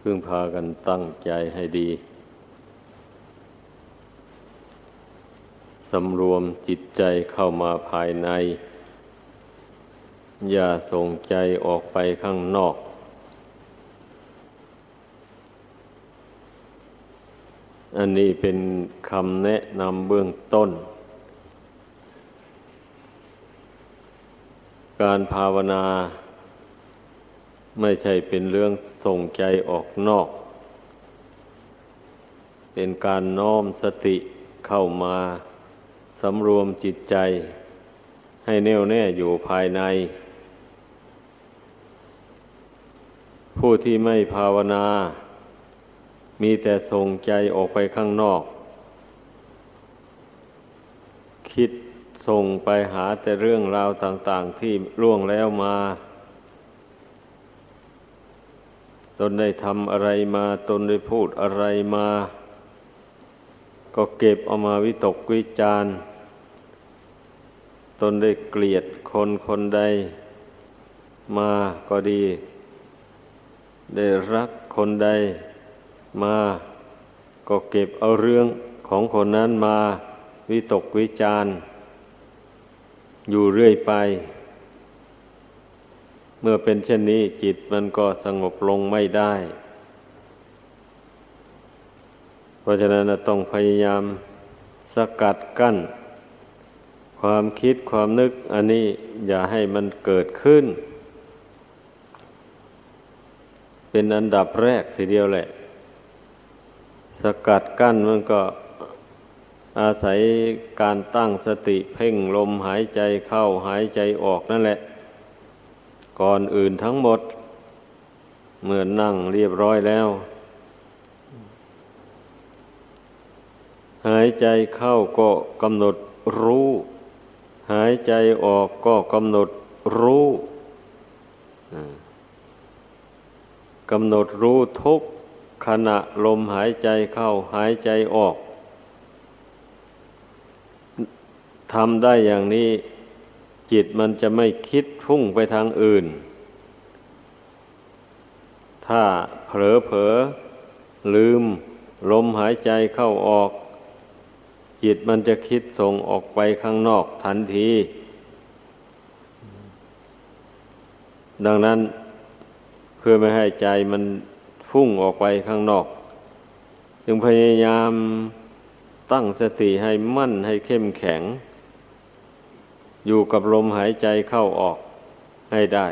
พึ่งพากันตั้งใจให้ดีสำรวมจิตใจเข้ามาภายใน อย่าส่งใจออกไปข้างนอก อันนี้เป็นคำแนะนำเบื้องต้น การภาวนา ไม่ใช่เป็นเรื่องส่งใจออกนอก เป็นการน้อมสติเข้ามาสำรวมจิตใจ ให้แน่วแน่อยู่ภายใน ผู้ที่ไม่ภาวนา มีแต่ส่งใจออกไปข้างนอก คิดส่งไปหาแต่เรื่องราวต่าง ๆ ที่ล่วงแล้วมา ตนได้ทำอะไรมาตนได้พูดอะไรมา ก็เก็บเอามาวิตกวิจารณ์ตนได้เกลียดคนคนใด มาก็ดี ได้รักคนใดมา ก็เก็บเอาเรื่องของคนนั้นมา วิตกวิจารณ์อยู่เรื่อยไป เมื่อเป็นเช่นนี้จิตมันก็สงบลงไม่ได้ เพราะฉะนั้นต้องพยายามสกัดกั้น ความคิดความนึกอันนี้อย่าให้มันเกิดขึ้น เป็นอันดับแรกทีเดียวแหละ สกัดกั้นมันก็อาศัยการตั้งสติเพ่งลมหายใจเข้าหายใจออกนั่นแหละ ก่อนอื่นทั้งหมด เมื่อนั่งเรียบร้อยแล้ว หายใจเข้าก็กำหนดรู้ หายใจออกก็กำหนดรู้กำหนดรู้ทุกขณะลมหายใจเข้าหายใจออกทำได้อย่างนี้ จิตมันจะไม่คิดพุ่งไปทางอื่น ถ้าเผลอเผลอลืมลมหายใจเข้าออก จิตมันจะคิดส่งออกไปข้างนอกทันที ดังนั้นเพื่อไม่ให้ใจมันฟุ้งออกไปข้างนอก จึงพยายามตั้งสติให้มั่นให้เข้มแข็ง อยู่กับลมหายใจเข้าออกให้ได้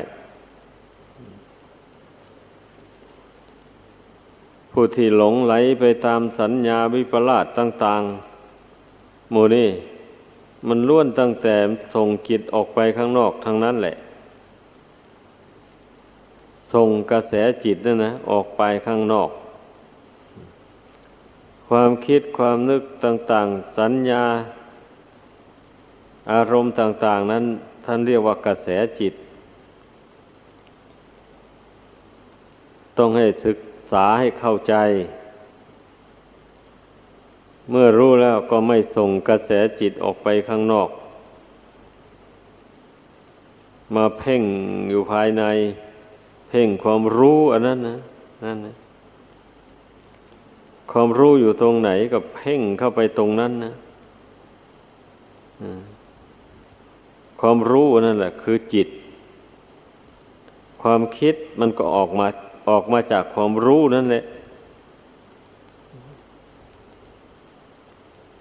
ผู้ที่หลงไหลไปตามสัญญาวิปลาสต่าง ๆ หมู่นี่มันล้วนตั้งแต่ส่งจิตออกไปข้างนอกทางนั้นแหละ ส่งกระแสจิตนั่นนะออกไปข้างนอก ความคิดความนึกต่าง ๆ สัญญา อารมณ์ต่าง ๆ นั้น ท่านเรียกว่ากระแสจิต ต้องให้ศึกษาให้เข้าใจ เมื่อรู้แล้วก็ไม่ส่งกระแสจิตออกไปข้างนอก มาเพ่งอยู่ภายใน เพ่งความรู้อันนั้นนะนั่นนะความรู้อยู่ตรงไหนก็เพ่งเข้าไปตรงนั้นนะ ความรู้นั่นแหละ คือจิต ความคิดมันก็ออกมาออกมาจากความรู้นั่นแหละ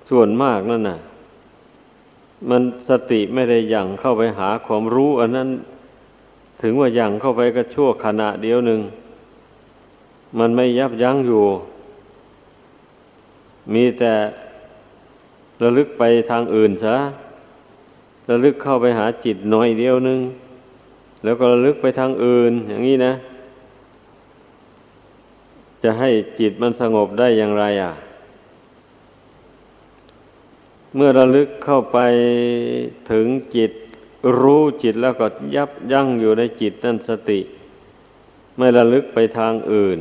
ส่วนมากนั่นน่ะ มันสติไม่ได้ยังเข้าไปหาความรู้ อันนั้น ถึงว่ายังเข้าไปก็ชั่วขณะเดียวหนึ่ง มันไม่ยับยั้งอยู่ มีแต่ระลึกไปทางอื่นซะ ระลึกเข้าไปหาจิตหน่อยเดียวนึง แล้วก็ระลึกไปทางอื่น อย่างนี้นะ จะให้จิตมันสงบได้อย่างไรอะ เมื่อระลึกเข้าไปถึงจิตรู้จิตแล้วก็ยับยั้งอยู่ในจิตนั่นสติ ไม่ระลึกไปทางอื่น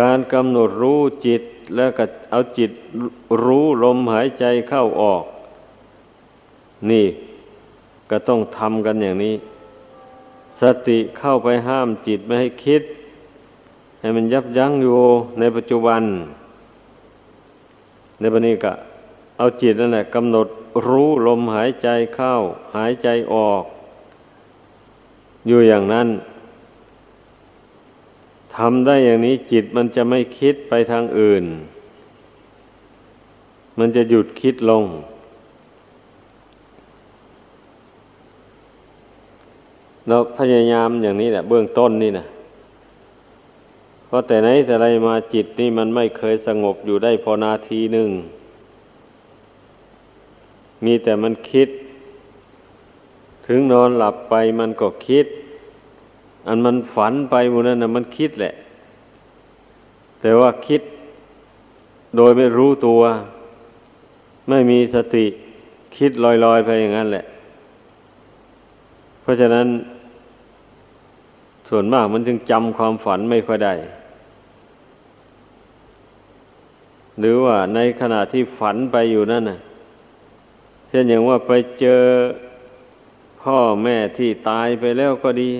การกำหนดรู้จิต แล้วก็เอาจิตรู้ลมหายใจเข้าออก นี่ก็ต้องทำกันอย่างนี้ สติเข้าไปห้ามจิตไม่ให้คิด ให้มันยับยั้งอยู่ในปัจจุบัน ในปัจจุบันเอาจิตนั่นแหละกำหนดรู้ลมหายใจเข้า หายใจออก อยู่อย่างนั้น ทำได้อย่างนี้จิตมันจะไม่คิดไปทางอื่น มันจะหยุดคิดลง เราพยายามอย่างนี้แหละ เบื้องต้นนี่นะเพราะแต่ไหนแต่ไรมาจิตนี่มันไม่เคยสงบอยู่ได้พอนาทีหนึ่ง มีแต่มันคิด ถึงนอนหลับไปมันก็คิด อันมันฝันไปมดนั้นนะมันคิดแหละ แต่ว่าคิดโดยไม่รู้ตัว ไม่มีสติคิดลอยๆไปอย่างนั้นแหละ เพราะฉะนั้น ส่วนมากมันจึงจำความฝันไม่ค่อยได้ หรือว่าในขณะที่ฝันไปอยู่นั่นน่ะเช่นอย่างว่าไปเจอพ่อแม่ที่ตายไปแล้วก็ดี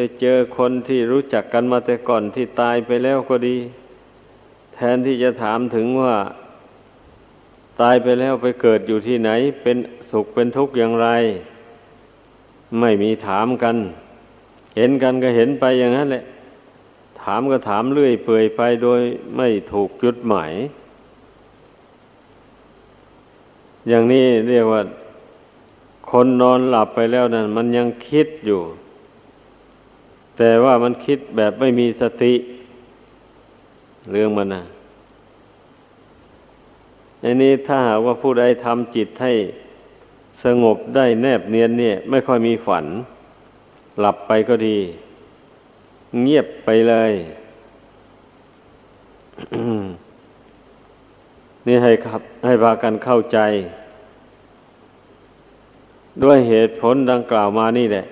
ไปเจอคนที่รู้จักกันมาแต่ก่อนที่ตายไปแล้วก็ดี แทนที่จะถามถึงว่า ตายไปแล้วไปเกิดอยู่ที่ไหน เป็นสุขเป็นทุกข์อย่างไร ไม่มีถามกัน เห็นกันก็เห็นไปอย่างนั้นแหละ ถามก็ถามเรื่อยเปื่อยไปโดยไม่ถูกจุดหมายอย่างนี้เรียกว่า คนนอนหลับไปแล้วนั่นมันยังคิดอยู่ แต่ว่ามันคิดแบบไม่มีสติ เรื่องมันนะอันนี้ถ้าหากว่าผู้ใดทำจิตให้สงบได้แนบเนียนเนี่ย ไม่ค่อยมีฝัน หลับไปก็ดี เงียบไปเลยนี่ให้ครับให้พากันเข้าใจ ด้วยเหตุผลดังกล่าวมานี่แหละ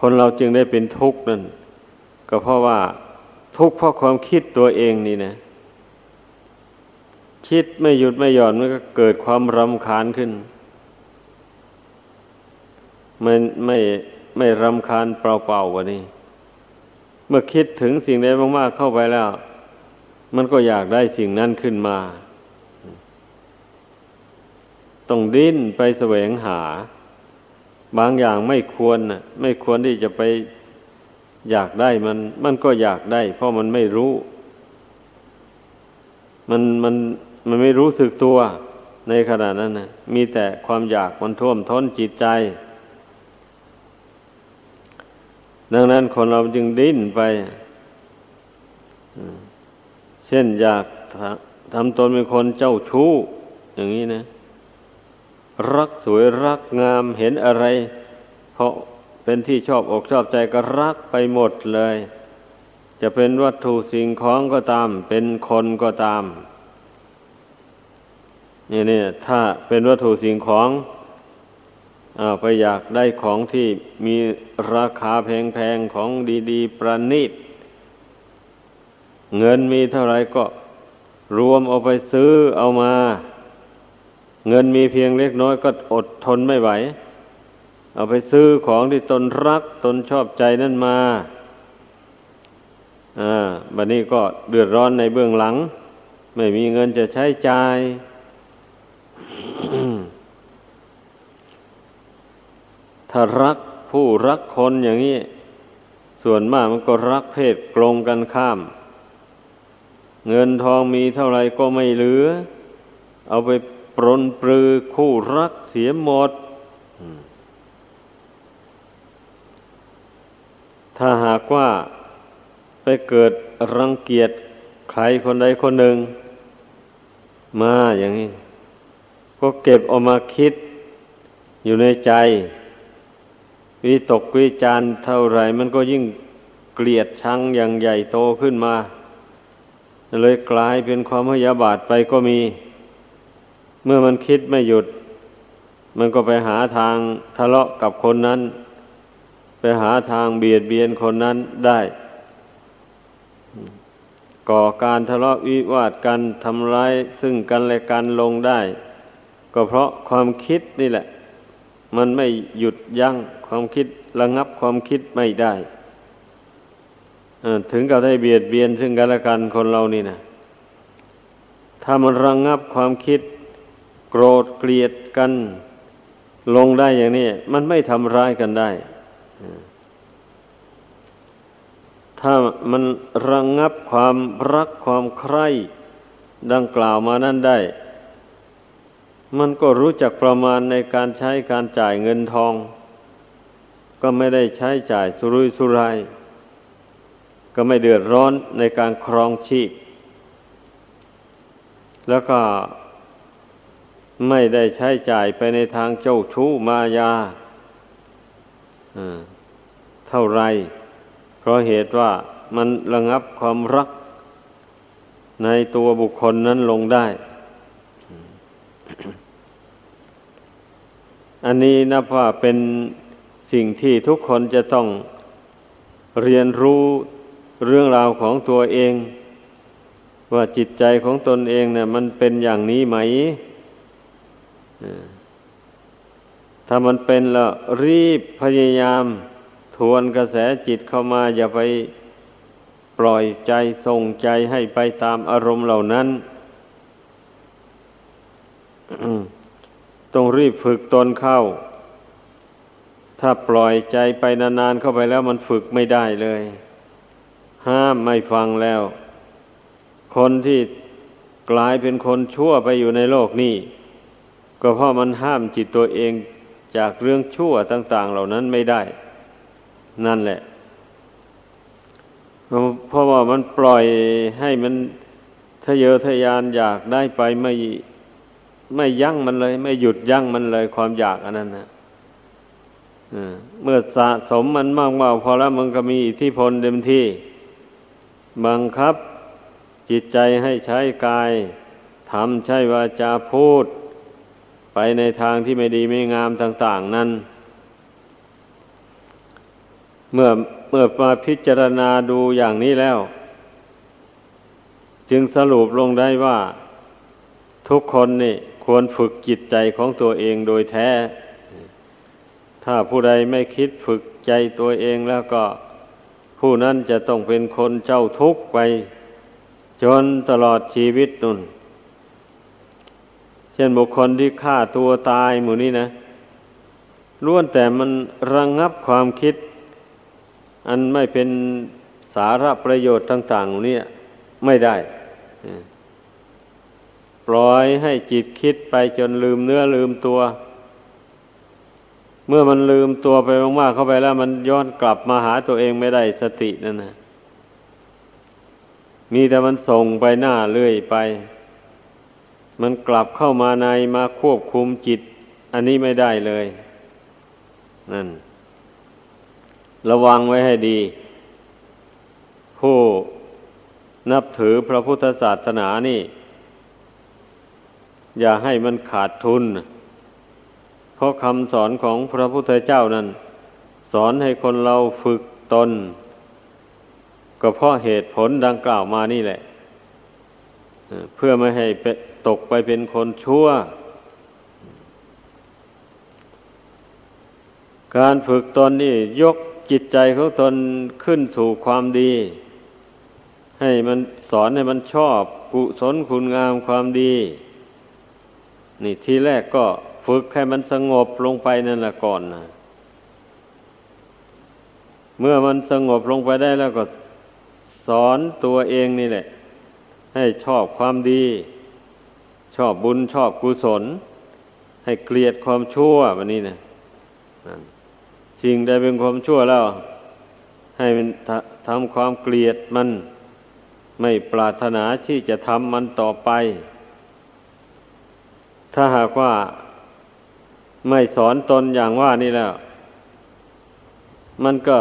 คนเราจึงได้เป็นทุกข์นั่น ก็เพราะว่าทุกข์เพราะความคิดตัวเองนี่นะ คิดไม่หยุดไม่หย่อนมันก็เกิดความรำคาญขึ้น มันไม่ไม่รำคาญเปล่าๆวะนี่ เมื่อคิดถึงสิ่งใดมากๆเข้าไปแล้ว มันก็อยากได้สิ่งนั้นขึ้นมา ต้องดิ้นไปแสวงหา บางอย่างไม่ควรนะไม่ควรที่จะไปอยากได้มัน มันก็อยากได้ เพราะมันไม่รู้ มันมันมันไม่รู้สึกตัวในขณะนั้นนะมีแต่ความอยากมันท่วมท้นจิตใจ ดังนั้นคนเราจึงดิ้นไป เช่นอยากทำตนเป็นคนเจ้าชู้ อย่างนี้นะ รักสวยรักงามเห็นอะไรเพราะเป็นที่ชอบอกชอบใจก็รักไปหมดเลย จะเป็นวัตถุสิ่งของก็ตาม เป็นคนก็ตามนี่เนี่ยถ้าเป็นวัตถุสิ่งของไปอยากได้ของที่มีราคาแพงๆของดีๆ ประณีตเงินมีเท่าไรก็รวมเอาไปซื้อเอามา เงินมีเพียงเล็กน้อยก็อดทนไม่ไหว เอาไปซื้อของที่ตนรักตนชอบใจนั่นมาอ่าบัดนี้ก็เดือดร้อนในเบื้องหลัง ไม่มีเงินจะใช้จ่ายถ้ารักผู้รักคนอย่างนี้ ส่วนมากมันก็รักเพศกลงกันข้าม เงินทองมีเท่าไรก็ไม่เหลือ เอาไป ปรนปลือคู่รักเสียหมด ถ้าหากว่าไปเกิดรังเกียจใครคนใดคนหนึ่ง มาอย่างนี้ ก็เก็บออกมาคิดอยู่ในใจ วิตกวิจารเท่าไรมันก็ยิ่งเกลียดชังอย่างใหญ่โตขึ้นมา เลยกลายเป็นความพยาบาทไปก็มี เมื่อมันคิดไม่หยุด มันก็ไปหาทางทะเลาะกับคนนั้น ไปหาทางเบียดเบียนคนนั้นได้ ก่อการทะเลาะวิวาทกันทำร้ายซึ่งกันและกันลงได้ ก็เพราะความคิดนี่แหละ มันไม่หยุดยั้งความคิดระงับความคิดไม่ได้ถึงกับได้เบียดเบียนซึ่งกันและกันคนเรานี่นะถ้ามันระงับความคิด โกรธเกลียดกัน ลงได้อย่างนี้ มันไม่ทำร้ายกันได้ ถ้ามันระงงับความรักความใคร่ดังกล่าวมานั้นได้ มันก็รู้จักประมาณในการใช้การจ่ายเงินทอง ก็ไม่ได้ใช้จ่ายสุรุ่ยสุราย ก็ไม่เดือดร้อนในการครองชีพแล้วก็ ไม่ได้ใช้จ่ายไปในทางเจ้าชู้มายาเท่าไร เพราะเหตุว่ามันระงับความรักในตัวบุคคลนั้นลงได้ อันนี้นับว่าเป็นสิ่งที่ทุกคนจะต้องเรียนรู้เรื่องราวของตัวเอง ว่าจิตใจของตนเองเนะี่ยมันเป็นอย่างนี้ไหม ถ้ามันเป็นแล้วรีบพยายามทวนกระแสจิตเข้ามา อย่าไปปล่อยใจส่งใจให้ไปตามอารมณ์เหล่านั้น ต้องรีบฝึกตนเข้า ถ้าปล่อยใจไปนานๆเข้าไปแล้วมันฝึกไม่ได้เลย ห้ามไม่ฟังแล้ว คนที่กลายเป็นคนชั่วไปอยู่ในโลกนี้ ก็เพราะมันห้ามจิตตัวเองจากเรื่องชั่วต่าง ๆ เหล่านั้นไม่ได้ นั่นแหละ เพราะว่ามันปล่อยให้มันทะเยอทะยานอยากได้ไปไม่ไม่ยั้งมันเลย ไม่หยุดยั้งมันเลยความอยากอันนั้นนะเมื่อสะสมมันมากๆพอแล้วมันก็มีอิทธิพลเต็มที่ บังคับจิตใจให้ใช้กายทำใช้วาจาพูด ไปในทางที่ไม่ดีไม่งามต่าง ๆ นั้น เมื่อเมื่อมาพิจารณาดูอย่างนี้แล้ว จึงสรุปลงได้ว่า ทุกคนนี่ควรฝึกจิตใจของตัวเองโดยแท้ ถ้าผู้ใดไม่คิดฝึกใจตัวเองแล้วก็ ผู้นั้นจะต้องเป็นคนเจ้าทุกข์ไป จนตลอดชีวิตนุ่น เช่นบุคคลที่ฆ่าตัวตายหมู่นี้นะล้วนแต่มันระงงับความคิด อันไม่เป็นสาระประโยชน์ต่างๆนี่ไม่ได้ ปล่อยให้จิตคิดไปจนลืมเนื้อลืมตัว เมื่อมันลืมตัวไปมากๆเข้าไปแล้ว มันย้อนกลับมาหาตัวเองไม่ได้สตินั่นนะมีแต่มันส่งไปหน้าเรื่อยไป มันกลับเข้ามาในมาควบคุมจิต อันนี้ไม่ได้เลย นั่น ระวังไว้ให้ดี ผู้นับถือพระพุทธศาสนานี่ อย่าให้มันขาดทุน เพราะคำสอนของพระพุทธเจ้านั้น สอนให้คนเราฝึกตน ก็เพราะเหตุผลดังกล่าวมานี่แหละ เพื่อไม่ให้ตกไปเป็นคนชั่ว การฝึกตนนี่ยกจิตใจของตนขึ้นสู่ความดี ให้มันสอนให้มันชอบกุศลคุณงามความดี นี่ทีแรกก็ฝึกให้มันสงบลงไปนั่นละก่อนนะเมื่อมันสงบลงไปได้แล้วก็สอนตัวเองนี่แหละ ให้ชอบความดี ชอบบุญชอบกุศล ให้เกลียดความชั่วแบบนี้นะสิ่งใดเป็นความชั่วแล้ว ให้มันทำความเกลียดมัน ไม่ปรารถนาที่จะทำมันต่อไป ถ้าหากว่าไม่สอนตนอย่างว่านี่แล้ว มันก็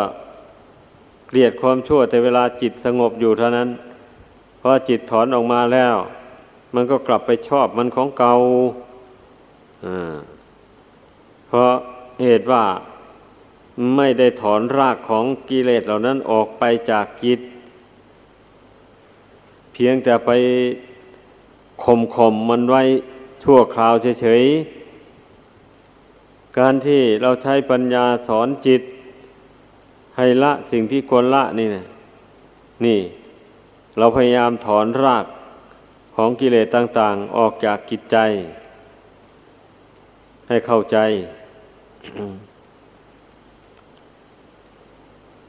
เกลียดความชั่วแต่เวลาจิตสงบอยู่เท่านั้น พอจิตถอนออกมาแล้ว มันก็กลับไปชอบมันของเกา่าเพราะเหตุว่าไม่ได้ถอนรากของกิเลสเหล่านั้นออกไปจากจิต เพียงแต่ไปข่มข่มมันไว้ชั่วคราวเฉยการที่เราใช้ปัญญาสอนจิต ให้ละสิ่งที่ควรละนี่นะนี่ เราพยายามถอนรากของกิเลสต่าง ๆ ออกจากกิจใจ ให้เข้าใจ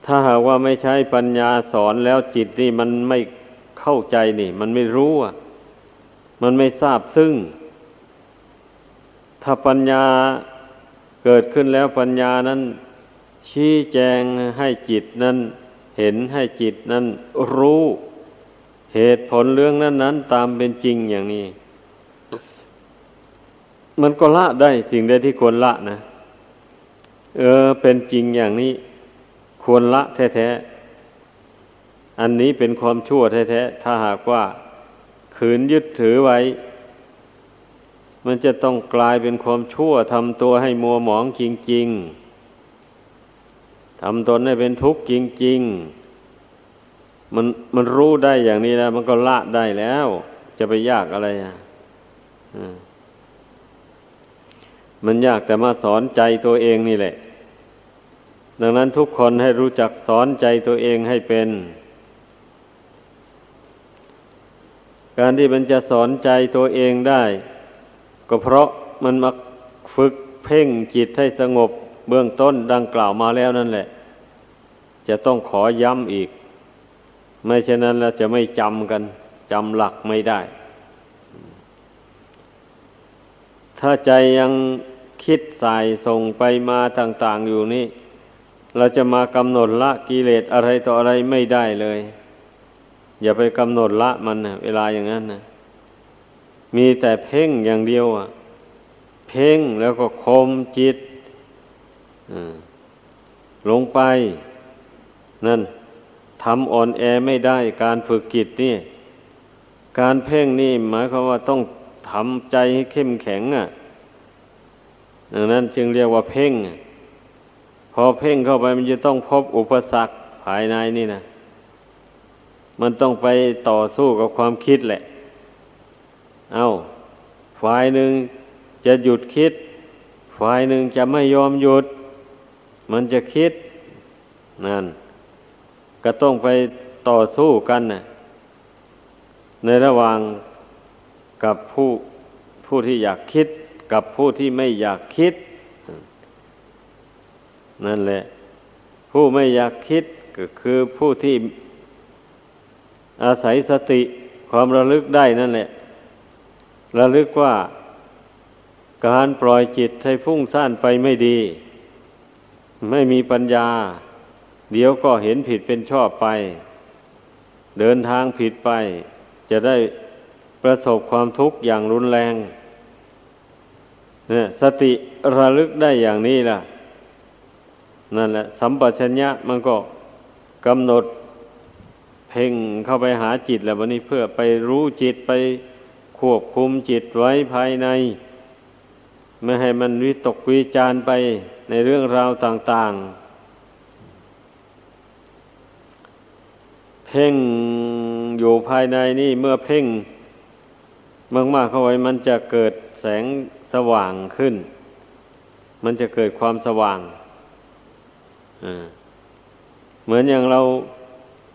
ถ้าหากว่าไม่ใช้ปัญญาสอนแล้วจิตนี่มันไม่เข้าใจนี่ มันไม่รู้อะ มันไม่ทราบซึ่ง ถ้าปัญญาเกิดขึ้นแล้วปัญญานั้น ชี้แจงให้จิตนั้น เห็นให้จิตนั้นรู้ เหตุผลเรื่องนั้นนั้นตามเป็นจริงอย่างนี้ มันก็ละได้สิ่งใดที่ควรละนะ เออ เป็นจริงอย่างนี้ ควรละแท้ๆ อันนี้เป็นความชั่วแท้ๆ ถ้าหากว่า ขืนยึดถือไว้ มันจะต้องกลายเป็นความชั่วทำตัวให้มัวหมองจริง ๆทำตนให้เป็นทุกข์จริง ๆ มันมันรู้ได้อย่างนี้แล้ว มันก็ละได้แล้ว จะไปยากอะไรอะมันยากแต่มาสอนใจตัวเองนี่แหละ ดังนั้นทุกคนให้รู้จักสอนใจตัวเองให้เป็น การที่มันจะสอนใจตัวเองได้ ก็เพราะมันมาฝึกเพ่งจิตให้สงบเบื้องต้นดังกล่าวมาแล้วนั่นแหละ จะต้องขอย้ำอีก ไม่เช่นนั้นแล้วจะไม่จำกันจำหลักไม่ได้ ถ้าใจยังคิดสายส่งไปมาต่าง ๆ อยู่นี่ เราจะมากำหนดละกิเลสอะไรต่ออะไรไม่ได้เลย อย่าไปกำหนดละมันนะเวลาอย่างนั้นนะมีแต่เพ่งอย่างเดียวอะ เพ่งแล้วก็คมจิตลงไป นั่น ทำอ่อนแอไม่ได้การฝึกจิตนี่ การเพ่งนี่หมายความว่าต้องทำใจให้เข้มแข็งอะดังนั้นจึงเรียกว่าเพ่ง พอเพ่งเข้าไปมันจะต้องพบอุปสรรคภายในนี่นะมันต้องไปต่อสู้กับความคิดแหละ เอาฝ่ายหนึ่งจะหยุดคิด ฝ่ายหนึ่งจะไม่ยอมหยุด มันจะคิด นั่น ก็ต้องไปต่อสู้กันนะในระหว่างกับผู้ผู้ที่อยากคิดกับผู้ที่ไม่อยากคิด นั่นแหละ ผู้ไม่อยากคิดก็คือผู้ที่อาศัยสติความระลึกได้นั่นแหละ ระลึกว่าการปล่อยจิตให้ฟุ้งซ่านไปไม่ดี ไม่มีปัญญา เดี๋ยวก็เห็นผิดเป็นชอบไป เดินทางผิดไป จะได้ประสบความทุกข์อย่างรุนแรงเนี่ยสติระลึกได้อย่างนี้ล่ะ นั่นแหละ สัมปชัญญะมันก็กำหนดเพ่งเข้าไปหาจิตแล้ววันนี้เพื่อไปรู้จิตไปควบคุมจิตไว้ภายใน ไม่ให้มันวิตกวิจารไปในเรื่องราวต่าง ๆ พ่งอยู่ภายในนี่เมื่อเพ่งมากๆเข้าไว้มันจะเกิดแสงสว่างขึ้น มันจะเกิดความสว่างเหมือนอย่างเรา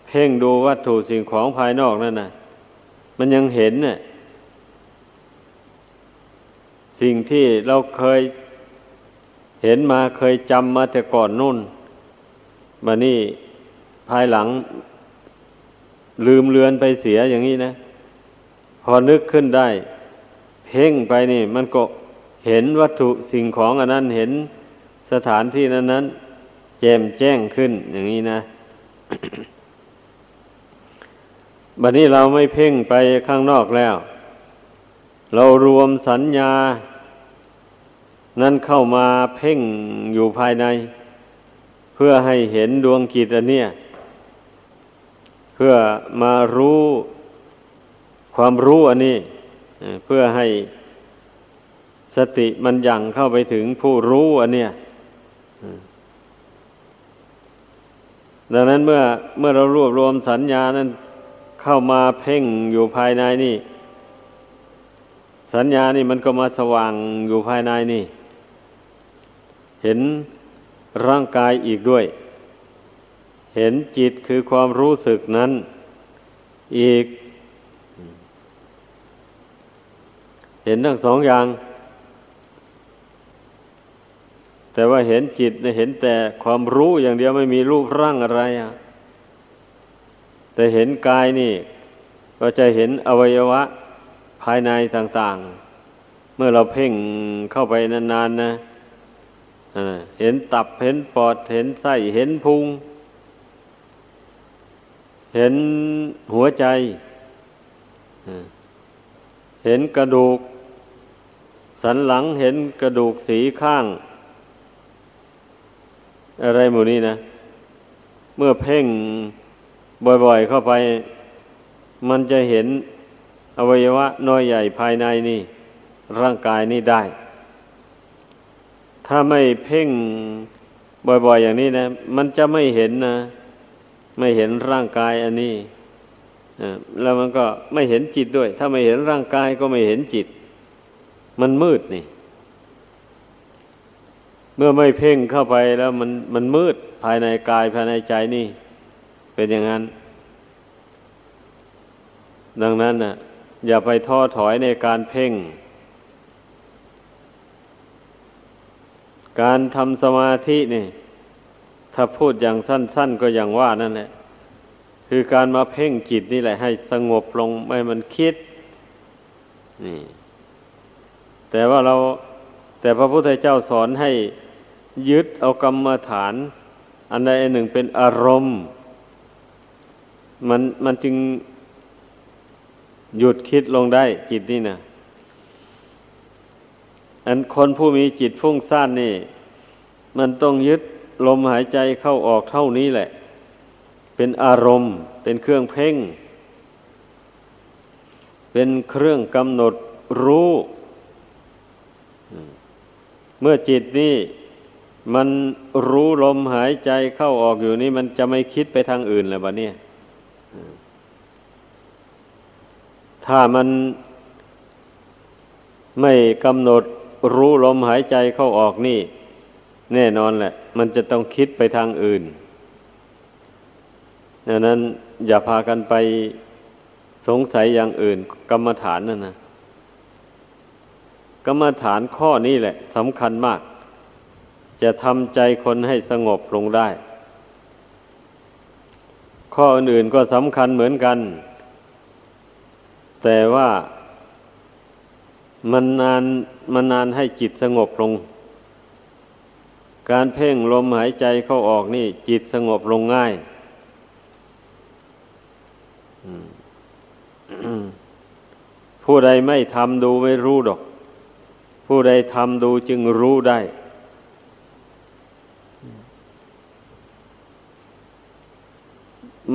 เพ่งดูวัตถุสิ่งของภายนอกนั่นนะมันยังเห็นเนี่ยสิ่งที่เราเคยเห็นมาเคยจำมาแต่ก่อนนู่นมานี่ภายหลัง ลืมเลือนไปเสียอย่างนี้นะ พอนึกขึ้นได้ เพ่งไปนี่ มันก็เห็นวัตถุสิ่งของอันนั้นเห็นสถานที่นั้นนั้นแจ่มแจ้งขึ้นอย่างนี้นะบัดนี้เราไม่เพ่งไปข้างนอกแล้ว เรารวมสัญญา นั้นเข้ามาเพ่งอยู่ภายใน เพื่อให้เห็นดวงกิจอันเนี้ย พื่อมารู้ความรู้อันนี้เพื่อให้สติมันยังเข้าไปถึงผู้รู้อันเนี้ยดังนั้นเมื่อเมื่อเรารวบรวมสัญญานั้นเข้ามาเพ่งอยู่ภายในนี่ สัญญานี่มันก็มาสว่างอยู่ภายในนี่ เห็นร่างกายอีกด้วย ห็นจิตคือความรู้สึกนั้น อีก เห็นทั้งสองอย่าง แต่ว่าเห็นจิตเห็นแต่ความรู้อย่างเดียวไม่มีรูปร่างอะไรอะแต่เห็นกายนี่ ก็จะเห็นอวัยวะภายในต่าง ๆ เมื่อเราเพ่งเข้าไปนานๆนะเห็นตับเห็นปอดเห็นไส้เห็นพุง เห็นหัวใจ เห็นกระดูก สันหลังเห็นกระดูกสีข้าง อะไรหมู่นี้นะ เมื่อเพ่งบ่อยๆเข้าไป มันจะเห็นอวัยวะน้อยใหญ่ภายในนี่ ร่างกายนี่ได้ ถ้าไม่เพ่งบ่อยๆอย่างนี้นะ มันจะไม่เห็นนะ ไม่เห็นร่างกายอันนี้แล้วมันก็ไม่เห็นจิตด้วย ถ้าไม่เห็นร่างกายก็ไม่เห็นจิต มันมืดนี่ เมื่อไม่เพ่งเข้าไปแล้วมันมันมืดภายในกายภายในใจนี่ เป็นอย่างนั้น ดังนั้นนะ่ะ อย่าไปท้อถอยในการเพ่ง การทำสมาธินี่ ถ้าพูดอย่างสั้น ๆ ก็อย่างว่านั่นแหละคือการมาเพ่งจิตนี่แหละ ให้สงบลงไม่มันคิด นี่ แต่ว่าเรา แต่พระพุทธเจ้าสอนให้ยึดเอากรรมฐาน อันใดอันหนึ่งเป็นอารมณ์ มันมันจึงหยุดคิดลงได้จิตนี่นะอันคนผู้มีจิตฟุ้งซ่านนี่ มันต้องยึด ลมหายใจเข้าออกเท่านี้แหละ เป็นอารมณ์ เป็นเครื่องเพ่ง เป็นเครื่องกำหนดรู้ เมื่อจิตนี่มันรู้ลมหายใจเข้าออกอยู่นี่มันจะไม่คิดไปทางอื่นเลยบะเนี่ยถ้ามันไม่กำหนดรู้ลมหายใจเข้าออกนี่ แน่นอนแหละมันจะต้องคิดไปทางอื่นดังนั้นอย่าพากันไปสงสัยอย่างอื่น กรรมฐานนั่นนะกรรมฐานข้อนี้แหละสำคัญมาก จะทำใจคนให้สงบลงได้ ข้ออื่นๆก็สำคัญเหมือนกัน แต่ว่ามันนานมันนานให้จิตสงบลง การเพ่งลมหายใจเข้าออกนี่ จิตสงบลงง่ายผู้ใดไม่ทำดูไม่รู้ดอก ผู้ใดทำดูจึงรู้ได้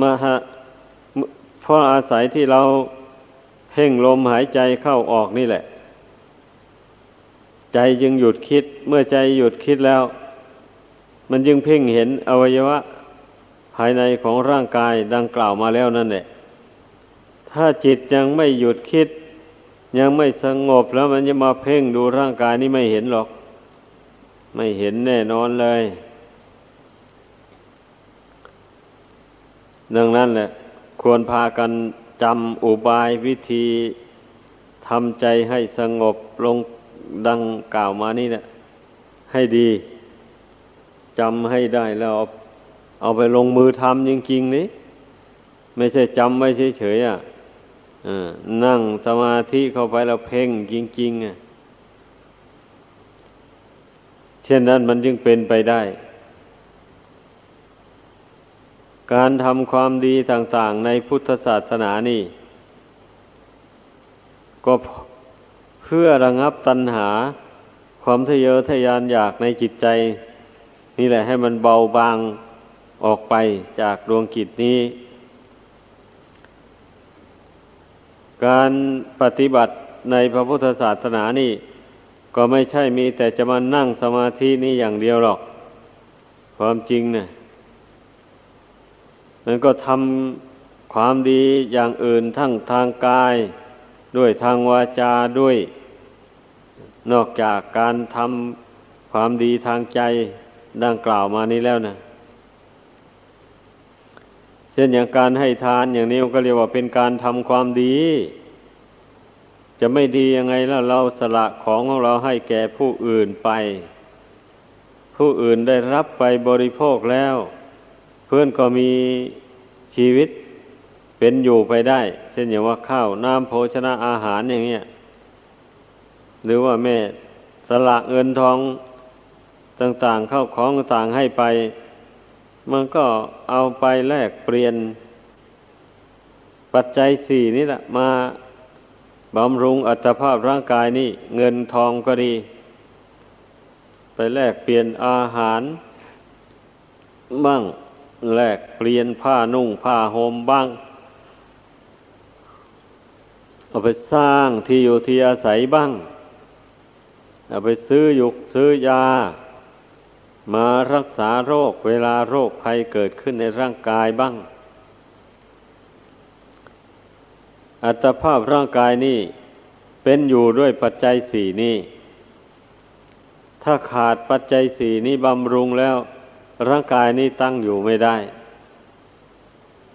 มาฮะเพราะอาศัยที่เราเพ่งลมหายใจเข้าออกนี่แหละ ใจจึงหยุดคิด เมื่อใจหยุดคิดแล้ว มันจึงเพ่งเห็นอวัยวะ ภายในของร่างกายดังกล่าวมาแล้วนั่นแหละ ถ้าจิตยังไม่หยุดคิด ยังไม่สงบแล้วมันจะมาเพ่งดูร่างกายนี่ไม่เห็นหรอก ไม่เห็นแน่นอนเลย ดังนั้นแหละ ควรพากันจำอุบายวิธีทำใจให้สงบลงดังกล่าวมานี่เนะให้ดี จำให้ได้แล้วเอาเอาไปลงมือทำจริงๆนี่ไม่ใช่จำไว้เฉยๆอะนั่งสมาธิเข้าไปแล้วเพ่งจริงๆอะเช่นนั้นมันจึงเป็นไปได้ การทำความดีต่าง ๆ ในพุทธศาสนานี่ ก็เพื่อระงับตัณหา ความทะเยอทะยานอยากในจิตใจ นี่แหละให้มันเบาบางออกไปจากดวงกิจนี้ การปฏิบัติในพระพุทธศาสนานี่ ก็ไม่ใช่มีแต่จะมานั่งสมาธินี่อย่างเดียวหรอก ความจริงเนะี่ยมันก็ทำความดีอย่างอื่นทั้งทางกาย ด้วยทางวาจาด้วย นอกจากการทำคความดีทางใจ ดังกล่าวมานี้แล้วนะเช่นอย่างการให้ทานอย่างนี้ก็เรียกว่าเป็นการทำความดี จะไม่ดียังไงแล้วเราสละของของเราให้แก่ผู้อื่นไป ผู้อื่นได้รับไปบริโภคแล้ว เพื่อนก็มีชีวิตเป็นอยู่ไปได้ เช่นอย่างว่าข้าวน้ำโภชนะอาหารอย่างเงี้ยหรือว่าแม่สละเงินทอง ต่างๆเข้าของต่างให้ไป มันก็เอาไปแลกเปลี่ยน ปัจจัยสี่นี่แหละมาบำรุงอัตภาพร่างกายนี่เงินทองก็ดี ไปแลกเปลี่ยนอาหาร บ้างแลกเปลี่ยนผ้านุ่งผ้าห่มบ้าง เอาไปสร้างที่อยู่ที่อาศัยบ้าง เอาไปซื้อยุกซื้อยา มารักษาโรคเวลาโรคภัยเกิดขึ้นในร่างกายบ้าง อัตภาพร่างกายนี่เป็นอยู่ด้วยปัจจัยสี่นี้ถ้าขาดปัจจัยสี่นี้บำรุงแล้ว ร่างกายนี้ตั้งอยู่ไม่ได้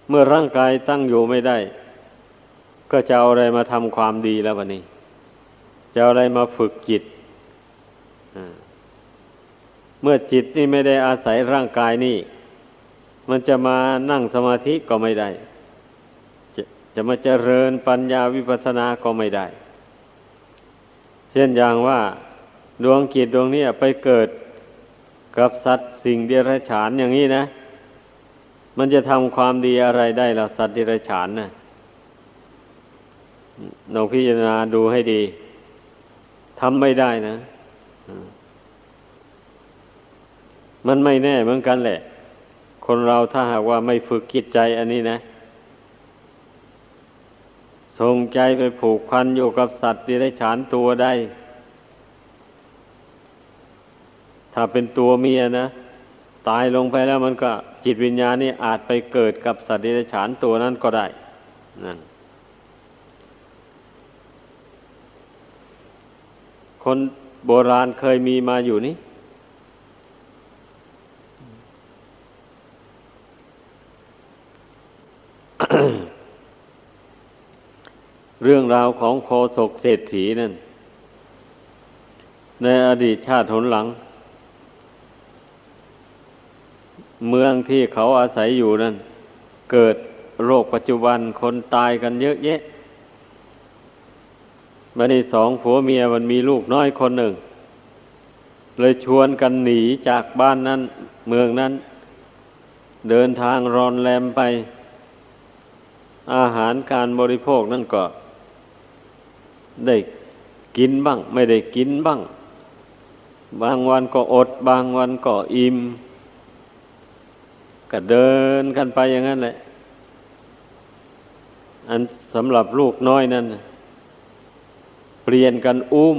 เมื่อร่างกายตั้งอยู่ไม่ได้ ก็จะเอาอะไรมาทำความดีแล้ววันนี้ จะเอาอะไรมาฝึกจิต เมื่อจิตนี่ไม่ได้อาศัยร่างกายนี่ มันจะมานั่งสมาธิก็ไม่ได้ จะจะมาเจริญปัญญาวิปัสสนาก็ไม่ได้ เช่นอย่างว่าดวงจิตดวงนี้ไปเกิดกับสัตว์สิ่งเดรัจฉานอย่างนี้นะ มันจะทำความดีอะไรได้ล่ะสัตว์เดรัจฉานนะ่ะเราพิจารณาดูให้ดีทำไม่ได้นะ มันไม่แน่เหมือนกันแหละ คนเราถ้าหากว่าไม่ฝึกกิจใจอันนี้นะส่งใจไปผูกพันอยู่กับสัตว์ที่ได้ฉานตัวได้ ถ้าเป็นตัวเมียนะ ตายลงไปแล้วมันก็จิตวิญญาณนี่อาจไปเกิดกับสัตว์ที่ได้ฉานตัวนั้นก็ได้นั่นคนโบราณเคยมีมาอยู่นี่ เรื่องราวของโคศกเศรษฐีนั่น ในอดีตชาติหนหลัง เมืองที่เขาอาศัยอยู่นั่น เกิดโรคปัจจุบันคนตายกันเยอะแยะบันนี้สองผัวเมียมันมีลูกน้อยคนหนึ่ง เลยชวนกันหนีจากบ้านนั้น เมืองนั้น เดินทางรอนแรมไป อาหารการบริโภคนั่นก็ ได้กินบ้าง ไม่ได้กินบ้าง บางวันก็อด บางวันก็อิ่มก็เดินกันไปอย่างนั้นแหละ อันสำหรับลูกน้อยนั่นเปลี่ยนกันอุ้ม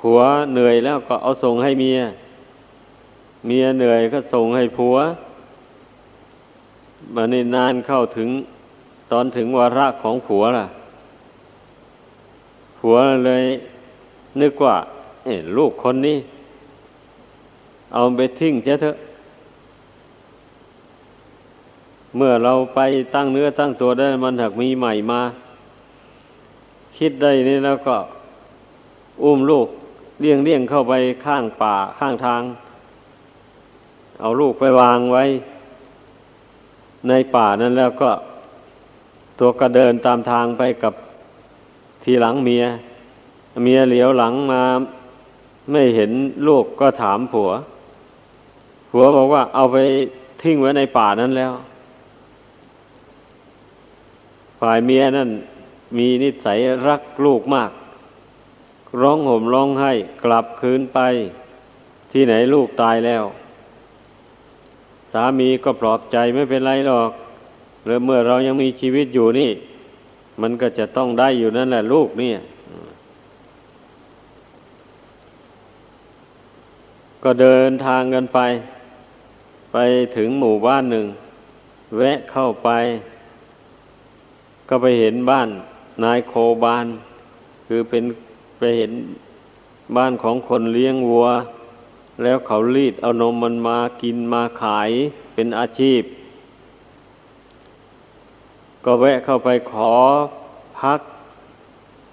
ผัวเหนื่อยแล้วก็เอาส่งให้เมีย เมียเหนื่อยก็ส่งให้ผัวมาในนานเข้าถึง ตอนถึงวาระของผัวล่ะ ผัวเลยนึกว่าเอลูกคนนี้ เอาไปทิ้งเสียเถอะ เมื่อเราไปตั้งเนื้อตั้งตัวได้มันถักมีใหม่มา คิดได้นี่แล้วก็ อุ้มลูกเลี้ยงเลี้ยงเข้าไปข้างป่าข้างทาง เอาลูกไปวางไว้ ในป่านั้นแล้วก็ ตัวก็เดินตามทางไปกับทีหลังเมีย เมียเหลียวหลังมาไม่เห็นลูกก็ถามผัว ผัวบอกว่าเอาไปทิ้งไว้ในป่านั้นแล้ว ฝ่ายเมียนั่นมีนิสัยรักลูกมาก ร้องห่มร้องไห้กลับคืนไป ที่ไหนลูกตายแล้ว สามีก็ปลอบใจไม่เป็นไรหรอก หรือเมื่อเรายังมีชีวิตอยู่นี่ มันก็จะต้องได้อยู่นั่นแหละลูกนี่ก็เดินทางกันไป ไปถึงหมู่บ้านหนึ่ง แวะเข้าไป ก็ไปเห็นบ้านนายโคบาน คือเป็นไปเห็นบ้านของคนเลี้ยงวัว แล้วเขารีดเอานมมันมากินมาขายเป็นอาชีพ ก็แวะเข้าไปขอพัก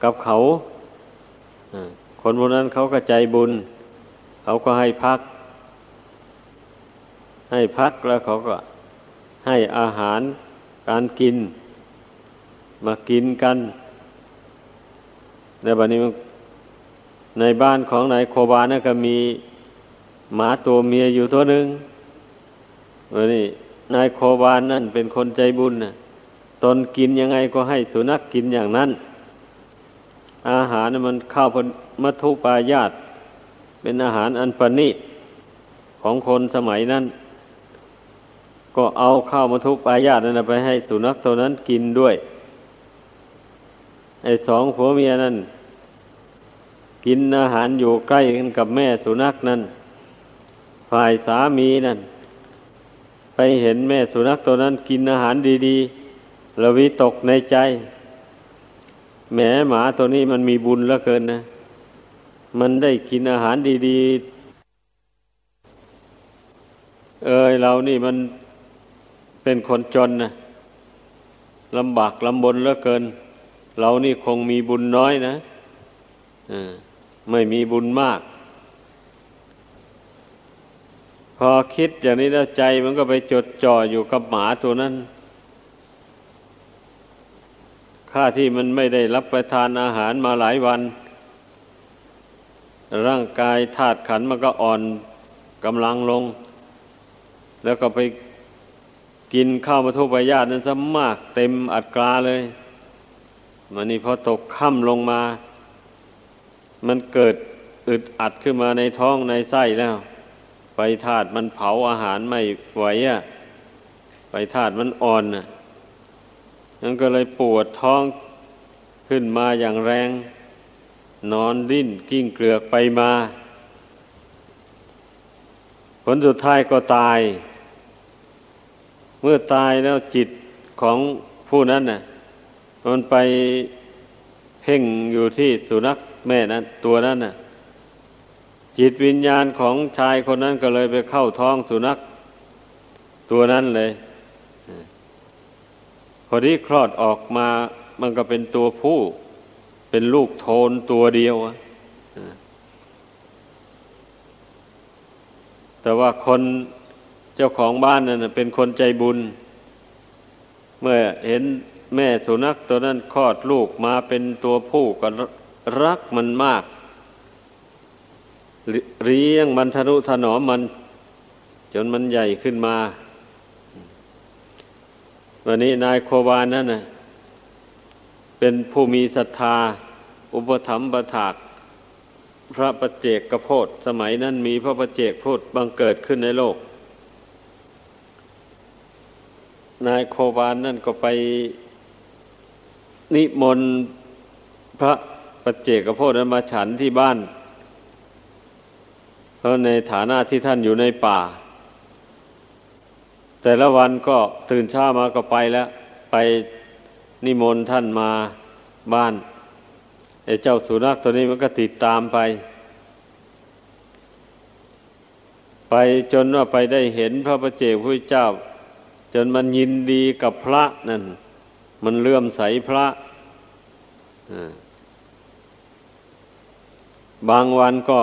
กับเขา คนพวกนั้นเขาก็ใจบุญ เขาก็ให้พัก ให้พักแล้วเขาก็ให้อาหารการกิน มากินกัน ในบัดนี้ในบ้านของนายโคบานะก็มีหมาตัวเมียอยู่ตัวหนึ่งวันนี้นายโคบานนั่นเป็นคนใจบุญนะ ตนกินยังไงก็ให้สุนัขกกินอย่างนั้น อาหารมันข้าวมัทุปายาต เป็นอาหารอันประณีตของคนสมัยนั้น ก็เอาข้าวมัทุปายาตนั้นไปให้สุนัขตัวนั้นกินด้วย ไอ้สองผัวเมียนั้น กินอาหารอยู่ใกล้กันกับแม่สุนัขนั้น ฝ่ายสามีนั่นไปเห็นแม่สุนัขตัวนั้นกินอาหารดี ๆ ระวิตกในใจ แหมหมาตัวนี้มันมีบุญเหลือเกินนะ มันได้กินอาหารดีๆ เอ้ยเรานี่มันเป็นคนจนนะลำบากลำบนเหลือเกิน เรานี่คงมีบุญน้อยนะไม่มีบุญมาก พอคิดอย่างนี้แล้วใจมันก็ไปจดจ่ออยู่กับหมาตัวนั้น ข้าที่มันไม่ได้รับประทานอาหารมาหลายวัน ร่างกายธาตุขันมันก็อ่อนกำลังลง แล้วก็ไปกินข้าวมาทุปายาตนั้นซะมากเต็มอัดกลาเลย มันนี่พอตกค่ำลงมา มันเกิดอึดอัดขึ้นมาในท้องในไส้แล้ว ไปธาตุมันเผาอาหารไม่ไหวอะไปธาตุมันอ่อนอะ มันก็เลยปวดท้องขึ้นมาอย่างแรง นอนดิ้นกิ้งเกลือกไปมา ผลสุดท้ายก็ตาย เมื่อตายแล้วจิตของผู้นั้นน่ะ มันไปเพ่งอยู่ที่สุนัขแม่นั้น ตัวนั้นน่ะ จิตวิญญาณของชายคนนั้นก็เลยไปเข้าท้องสุนัข ตัวนั้นเลย อที่คลอดออกมามันก็เป็นตัวผู้ เป็นลูกโทนตัวเดียวแต่ว่าคนเจ้าของบ้านนั่นเป็นคนใจบุญ เมื่อเห็นแม่สุนัขตัวนั้นคลอดลูกมาเป็นตัวผู้ก็รักมันมากเลี้ยงมันทนุถนอมมัน จนมันใหญ่ขึ้นมา วันนี้นายโควานนั่นนะเป็นผู้มีศรัทธา อุปถัมภ์ประถาก พระประเจกกระโพดสมัยนั้นมีพระประเจกโพดบังเกิดขึ้นในโลก นายโควานนั่นก็ไปนิมนต์พระปัจเจกโพธิมาฉันที่บ้าน เพราะในฐานะที่ท่านอยู่ในป่า แต่ละวันก็ตื่นเช้ามาก็ไปแล้ว ไปนิมนต์ท่านมาบ้านไอ้เจ้าสุนัขตัวนี้มันก็ติดตามไป ไปจนว่าไปได้เห็นพระประเจกพระเจ้า จนมันยินดีกับพระนั่น มันเลื่อมใสพระบางวันก็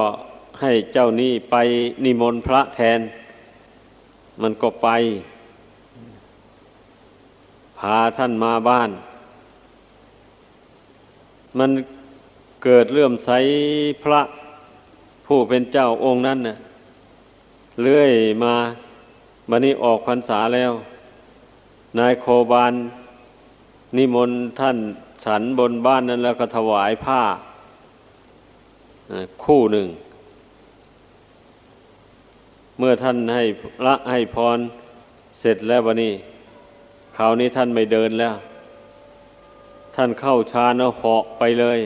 ให้เจ้านี้ไปนิมนต์พระแทน มันก็ไป พาท่านมาบ้าน มันเกิดเลื่อมใสพระผู้เป็นเจ้าองค์นั้นน่ะเลื่อยมาบันนี้ออกพรรษาแล้ว นายโคบานนิมนต์ท่านฉันบนบ้านนั้นแล้วก็ถวายผ้าคู่หนึ่ง เมื่อท่านให้ละให้พรเสร็จแล้ววันนี้ คราวนี้ท่านไม่เดินแล้ว ท่านเข้าชานเหาะไปเลย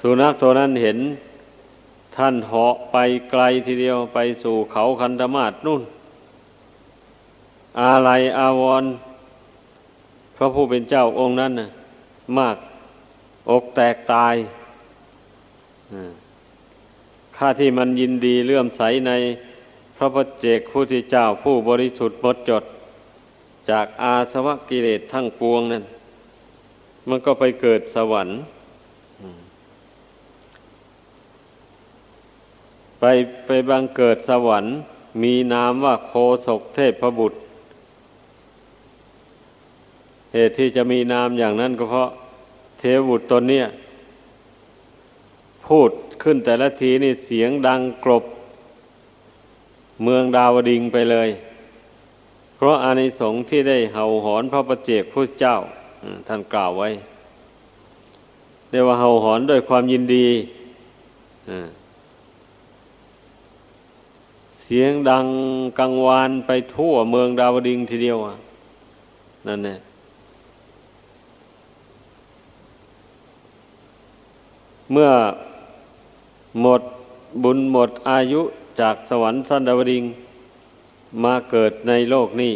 สุนัขตัวนั้นเห็น ท่านเหาะไปไกลทีเดียวไปสู่เขาคันธมาศนู่น อาลัยอาวรพระผู้เป็นเจ้าองค์นั้นน่ะมากอกแตกตายข้าที่มันยินดีเลื่อมใสใน พระพเจ้าผู้ที่เจ้าผู้บริสุทธิ์หมดจด จากอาสวะกิเลสทั้งปวงนั่นมันก็ไปเกิดสวรรค์ ไปไปบังเกิดสวรรค์ มีนามว่าโคศกเทพบุตร เหตุที่จะมีนามอย่างนั้นก็เพราะเทวบุตรตนเนี้ยพูดขึ้นแต่ละทีนี่เสียงดังกรบ เมืองดาวดิงไปเลย เพราะอานิสงส์ที่ได้เห่าหอนพระประเจกพุทธเจ้าท่านกล่าวไว้เรียกว่าเห่าหอนด้วยความยินดีเสียงดังกังวานไปทั่วเมืองดาวดิงทีเดียวนั่นเนี่ยเมื่อหมดบุญหมดอายุ จากสวรรค์สันดาวดิงมาเกิดในโลกนี้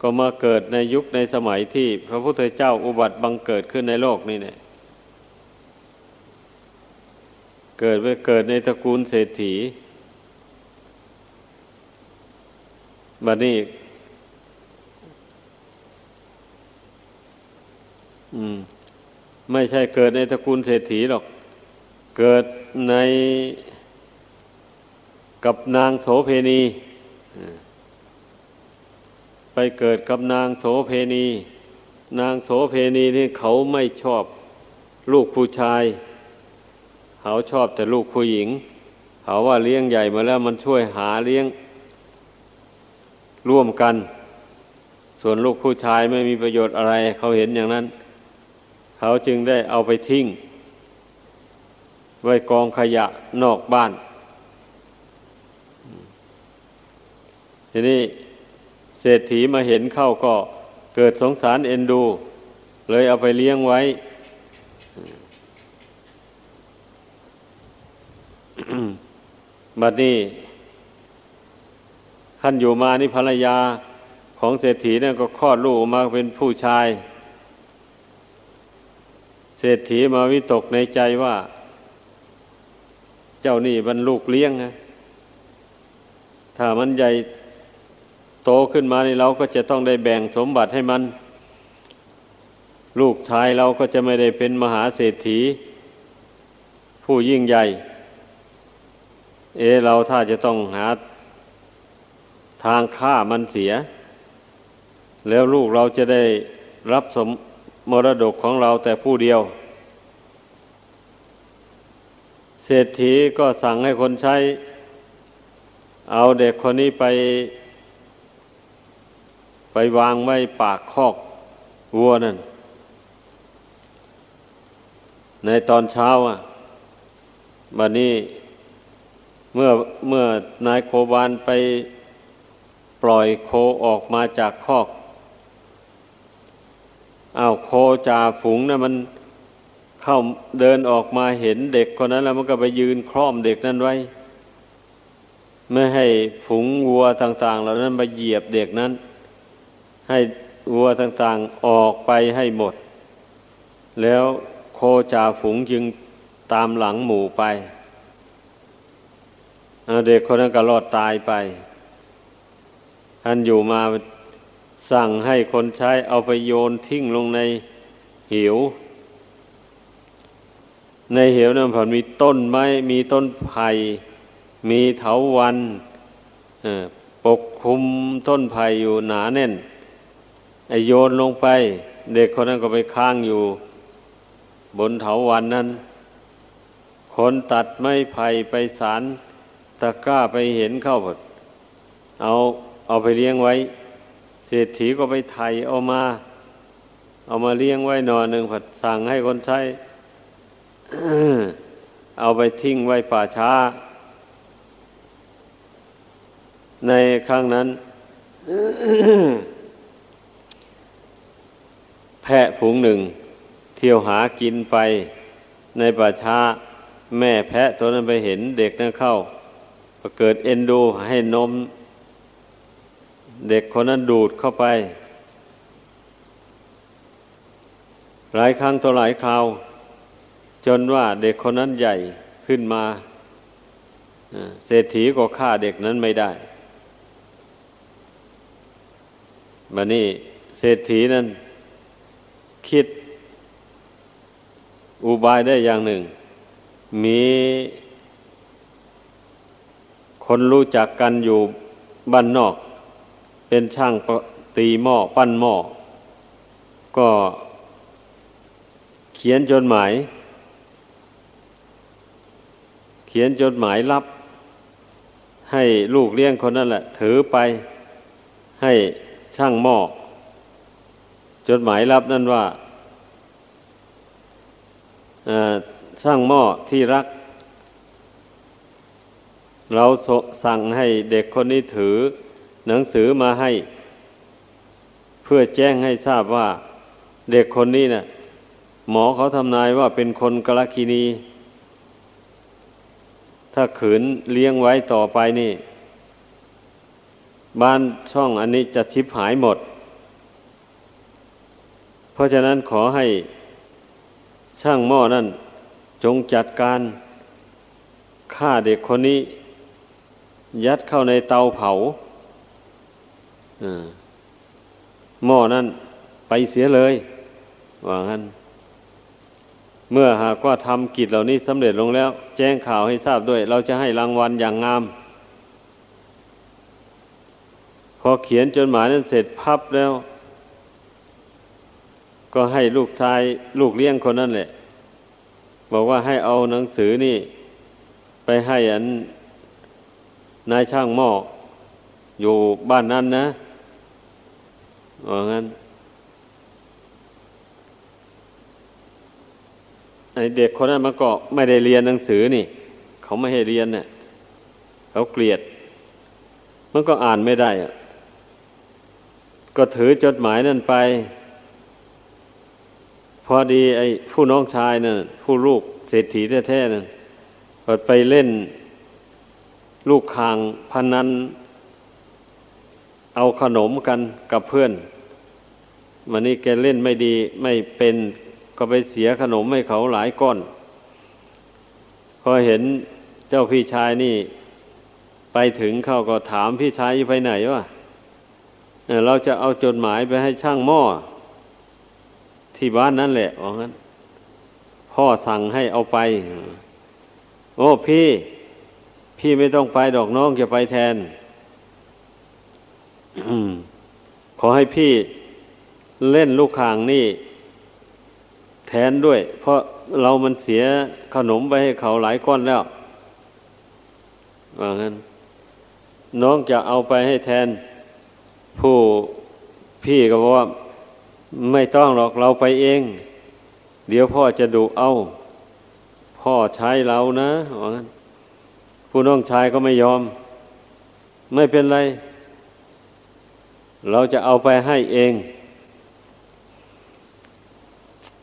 ก็มาเกิดในยุคในสมัยที่พระพุทธเจ้าอุบัติบังเกิดขึ้นในโลกนี้เนี่ย เกิดไปเกิดในตระกูลเศรษฐีบัดนี้ อืม ไม่ใช่เกิดในตระกูลเศรษฐีหรอก เกิดใน กับนางโสเพณีไปเกิดกับนางโสเพณี นางโสเพณีนี่เขาไม่ชอบลูกผู้ชาย เขาชอบแต่ลูกผู้หญิง เขาว่าเลี้ยงใหญ่มาแล้วมันช่วยหาเลี้ยง ร่วมกัน ส่วนลูกผู้ชายไม่มีประโยชน์อะไร เขาเห็นอย่างนั้น เขาจึงได้เอาไปทิ้ง ไว้กองขยะนอกบ้าน ทีนี้เศรษฐีมาเห็นเข้าก็เกิดสงสารเอ็นดู เลยเอาไปเลี้ยงไว้ บัดนี้ท่านอยู่มานี่ภรรยาของเศรษฐีเนี่ยก็คลอดลูกออกมาเป็นผู้ชาย เศรษฐีมาวิตกในใจว่า เจ้านี่บรรลูกเลี้ยงนะถ้ามันใหญ่ โตขึ้นมานี่เราก็จะต้องได้แบ่งสมบัติให้มัน ลูกชายเราก็จะไม่ได้เป็นมหาเศรษฐี ผู้ยิ่งใหญ่ เอเราถ้าจะต้องหาทางฆ่ามันเสีย แล้วลูกเราจะได้รับสมมรดกของเราแต่ผู้เดียว เศรษฐีก็สั่งให้คนใช้ เอาเด็กคนนี้ไป ไปวางไว้ปากคอกวัวนั่น ในตอนเช้าอะบัดนี้เมื่อเมื่อนายโคบานไปปล่อยโคออกมาจากคอกอา้าวโคจ่าฝูงนะ่ะมันเข้าเดินออกมาเห็นเด็กคนนั้น แล้วมันก็ไปยืนคล้อมเด็กนั้นไว้ ไม่ให้ฝูงวัวต่าง ๆ เหล่านั้นมาเหยียบเด็กนั้น ให้วัวต่างๆออกไปให้หมด แล้วโคจ่าฝูงจึงตามหลังหมู่ไปเด็กคนนั้นก็รอดตายไป ท่านอยู่มาสั่งให้คนใช้เอาไปโยนทิ้งลงในหิว ในเหวนั้นผ่อนมีต้นไม้ มีต้นไผ่ มีเถาวันปกคลุมต้นไผ่อยู่หนาแน่น โยนลงไป เด็กคนนั้นก็ไปค้างอยู่ บนเถาวันนั้น คนตัดไม้ไผ่ไปสารตะกร้าไปเห็นเข้าดเอาเอาไปเลี้ยงไว้ เศรษฐีก็ไปไถเอามา เอามาเลี้ยงไว้นอนหนึ่งผัดสั่งให้คนใช้เอาไปทิ้งไว้ป่าช้า ในครั้งนั้น พะฝูงหนึ่ง เที่ยวหากินไปในป่าช้าแม่แพะตัวนั้นไปเห็นเด็กนั้นเข้าก็เกิดเอ็นดูให้นม เด็กคนนั้นดูดเข้าไป หลายครั้งตัวหลายคราว จนว่าเด็กคนนั้นใหญ่ขึ้นมาเศรษฐีก็ฆ่าเด็กนั้นไม่ได้บันนี้เศรษฐีนั้น คิดอุบายได้อย่างหนึ่ง มีคนรู้จักกันอยู่บ้านนอก เป็นช่างตีหม้อปั้นหม้อก็เขียนจดหมาย เขียนจดหมายรับ ให้ลูกเลี้ยงคนนั้นแหละ ถือไปให้ช่างหม้อ จดหมายรับนั่นว่าช่างหม้อที่รัก เราสั่งให้เด็กคนนี้ถือหนังสือมาให้ เพื่อแจ้งให้ทราบว่า เด็กคนนี้นะ่ะ หมอเขาทำนายว่าเป็นคนกลกินี ถ้าขืนเลี้ยงไว้ต่อไปนี่ บ้านช่องอันนี้จะชิบหายหมด ราะฉะนั้นขอให้ช่างหม้อนั่นจงจัดการฆ่าเด็กคนนี้ ยัดเข้าในเตาเผาหม้อนั่นไปเสียเลย ว่างั้น เมื่อหากว่าทำกิจเหล่านี้สำเร็จลงแล้ว แจ้งข่าวให้ทราบด้วย เราจะให้รางวัลอย่างงาม พอเขียนจดหมายนั้นเสร็จพับแล้ว ก็ให้ลูกชายลูกเลี้ยงคนนั้นแหละ บอกว่าให้เอาหนังสือนี่ ไปให้อันนายช่างหม้ออยู่บ้านนั้นนะว่างั้นไอเด็กคนนั้นมันก็ไม่ได้เรียนหนังสือนี่ เขาไม่ให้เรียนเนี่ยเขาเกลียด มันก็อ่านไม่ได้อะก็ถือจดหมายนั่นไป อดีไอ้ผู้น้องชายนั่นผู้ลูกเศรษฐีแท้ๆนั่นก็ไปเล่นลูกคางพนนันเอาขนมกันกับเพื่อนมันนี่แกเล่นไม่ดีไม่เป็นก็ไปเสียขนมให้เขาหลายก้อน พอเห็นเจ้าพี่ชายนี่ ไปถึงเขาก็ถามพี่ชายไปไหนวะเราจะเอาจดหมายไปให้ช่างหม้อ ที่บ้านนั่นแหละว่างั้น พ่อสั่งให้เอาไป โอ้พี่ พี่ไม่ต้องไปดอกน้องจะไปแทนขอให้พี่เล่นลูกคางนี่ แทนด้วย เพราะเรามันเสียขนมไปให้เขาหลายก้อนแล้วว่างั้น น้องจะเอาไปให้แทน ผู้พี่ก็บอกว่า ไม่ต้องหรอกเราไปเอง เดี๋ยวพ่อจะดุเอา พ่อใช้เรานะผู้น้องชายก็ไม่ยอม ไม่เป็นไร เราจะเอาไปให้เอง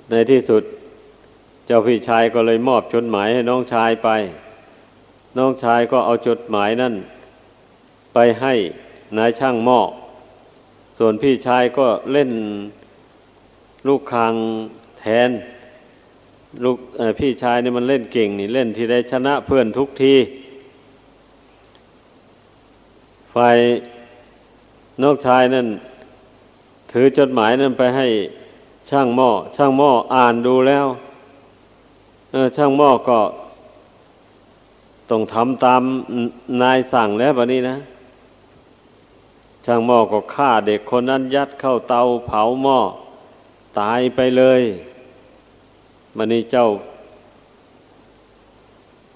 ในที่สุด เจ้าพี่ชายก็เลยมอบจดหมายให้น้องชายไป น้องชายก็เอาจดหมายนั่น ไปให้นายช่างหม้อส่วนพี่ชายก็เล่น ลูกคางแทน ลูกพี่ชายนี่มันเล่นเก่งนี่เล่นที่ได้ชนะเพื่อนทุกทีฝ่ายนองชายนั่น ถือจดหมายนั่นไปให้ช่างหม้อ ช่างหม้ออ่านดูแล้วเออช่างหม้อก็ต้องทำตามนายสั่งแล้วแบบนี้นะ ช่างหม้อก็ฆ่าเด็กคนนั้นยัดเข้าเตาเผาหม้อ ตายไปเลยมันนี่เจ้า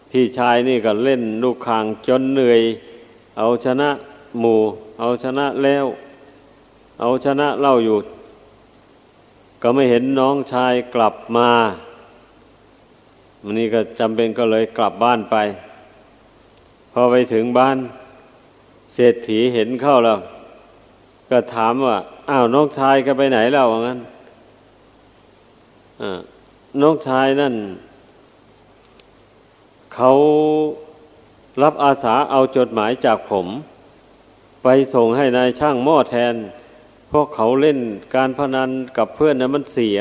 พี่ชายนี่ก็เล่นลูกคางจนเหนื่อย เอาชนะหมู่ เอาชนะแล้ว เอาชนะเล่าอยู่ ก็ไม่เห็นน้องชายกลับมาวันนี้ก็จำเป็นก็เลยกลับบ้านไป พอไปถึงบ้าน เศรษฐีเห็นเข้าแล้ว ก็ถามว่า อ้าวน้องชายก็ไปไหนแล้วงั้น น้องชายนั่น เขารับอาสาเอาจดหมายจากผม ไปส่งให้นายช่างหม้อแทน เพราะเขาเล่นการพนันกับเพื่อนนะมันเสีย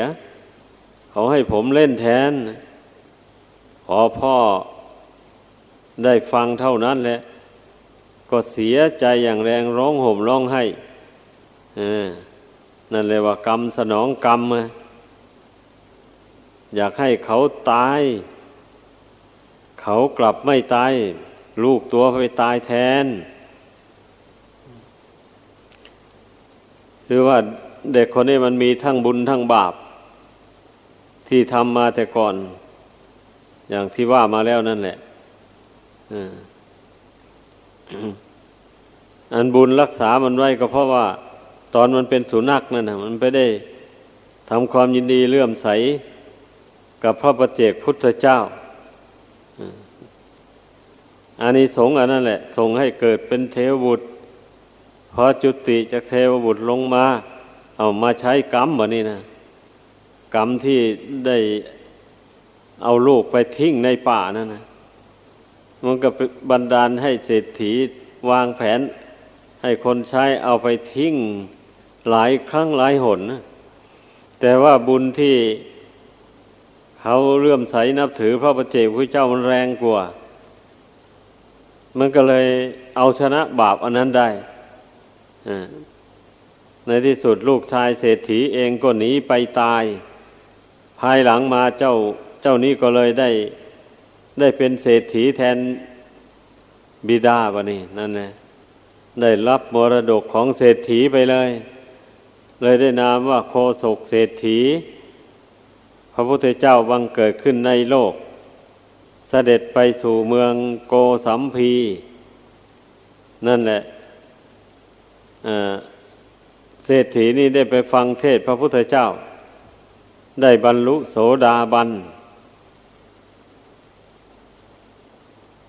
เขาให้ผมเล่นแทนพอพ่อได้ฟังเท่านั้นแหละ ก็เสียใจอย่างแรงร้องห่มร้องไห้นั่นเลยว่ากรรมสนองกรรม อยากให้เขาตาย เขากลับไม่ตาย ลูกตัวไปตายแทน คือว่าเด็กคนนี้มันมีทั้งบุญทั้งบาป ที่ทำมาแต่ก่อน อย่างที่ว่ามาแล้วนั่นแหละอันบุญรักษามันไว้ก็เพราะว่า ตอนมันเป็นสุนัขนั่นนะมันไปได้ทำความยินดีเลื่อมใส กับพระประเจกพุทธเจ้าอันนี้สงอันนั่นแหละส่งให้เกิดเป็นเทวบุตรพอจุติจากเทวบุตรลงมา เอามาใช้กรรมแบบนี้นะกรรมที่ได้เอาลูกไปทิ้งในป่านั่นนะมันก็บันดาลให้เศรษฐีวางแผน ให้คนใช้เอาไปทิ้งหลายครั้งหลายหนนะแต่ว่าบุญที่ เขาเลื่อมใสนับถือพระประเจกพระเจ้ามันแรงกว่า มันก็เลยเอาชนะบาปอันนั้นได้ในที่สุดลูกชายเศรษฐีเองก็หนีไปตาย ภายหลังมาเจ้าเจ้านี้ก็เลยได้ ได้เป็นเศรษฐีแทนบิดาบะนี่นั่นแหละได้รับมรดกของเศรษฐีไปเลย เลยได้นามว่าโคศกเศรษฐี พระพุทธเจ้าบังเกิดขึ้นในโลก เสด็จไปสู่เมืองโกสัมพี นั่นแหละเศรษฐีนี่ได้ไปฟังเทศพระพุทธเจ้า ได้บรรลุโสดาบัน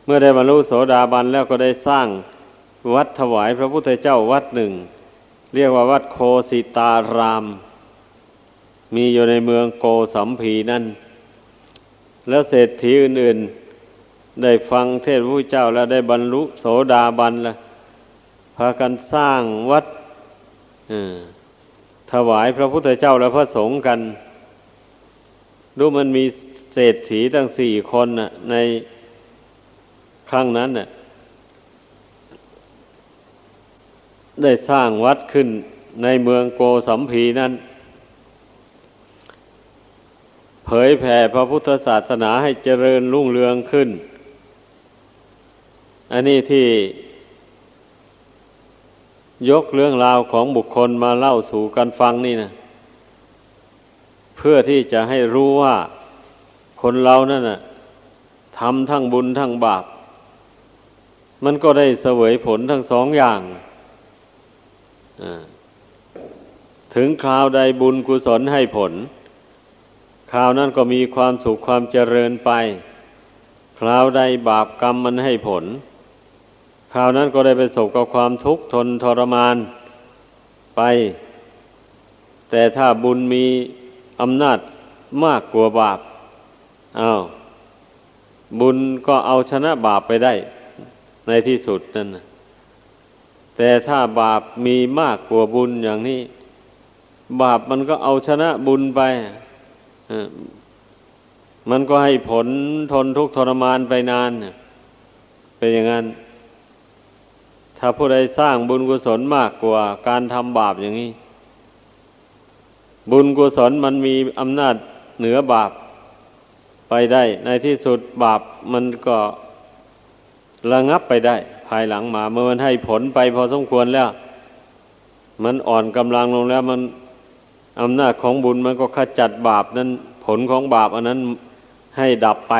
เมื่อได้บรรลุโสดาบันแล้วก็ได้สร้างวัดถวายพระพุทธเจ้าวัดหนึ่ง เรียกว่าวัดโคสิตาราม มีอยู่ในเมืองโกสัมพีนั่น แล้วเศรษฐีอื่นๆ ได้ฟังเทศพระเจ้าแล้วได้บรรลุโสดาบันแล้วพากันสร้างวัดถวายพระพุทธเจ้าและพระสงฆ์กัน ดูมันมีเศรษฐีตั้งสี่คนน่ะในครั้งนั้นน่ะได้สร้างวัดขึ้นในเมืองโกสัมพีนั้น เผยแผ่พระพุทธศาสนาให้เจริญรุ่งเรืองขึ้น อันนี้ที่ยกเรื่องราวของบุคคลมาเล่าสู่กันฟังนี่นะเพื่อที่จะให้รู้ว่าคนเรานั่นนะทำทั้งบุญทั้งบาป มันก็ได้เสวยผลทั้งสองอย่าง ถึงคราวใดบุญกุศลให้ผล คราวนั้นก็มีความสุขความเจริญไป คราวใดบาปกรรมมันให้ผล คราวนั้นก็ได้ไปสบกับความทุกข์ทนทรมานไป แต่ถ้าบุญมีอำนาจมากกว่าบาปอา้าวบุญก็เอาชนะบาปไปได้ ในที่สุดนั่นนะแต่ถ้าบาปมีมากกว่าบุญอย่างนี้ บาปมันก็เอาชนะบุญไป มันก็ให้ผลทนทุกข์ทรมานไปนาน เป็นอย่างนั้น ถ้าผู้ใดสร้างบุญกุศลมากกว่า การทำบาปอย่างนี้ บุญกุศลมันมีอำนาจเหนือบาปไปได้ ในที่สุดบาปมันก็ระงับไปได้ ภายหลังมา เมื่อมันให้ผลไปพอสมควรแล้ว มันอ่อนกำลังลงแล้วมัน อำนาจของบุญมันก็ขจัดบาปนั้น ผลของบาปอันนั้นให้ดับไป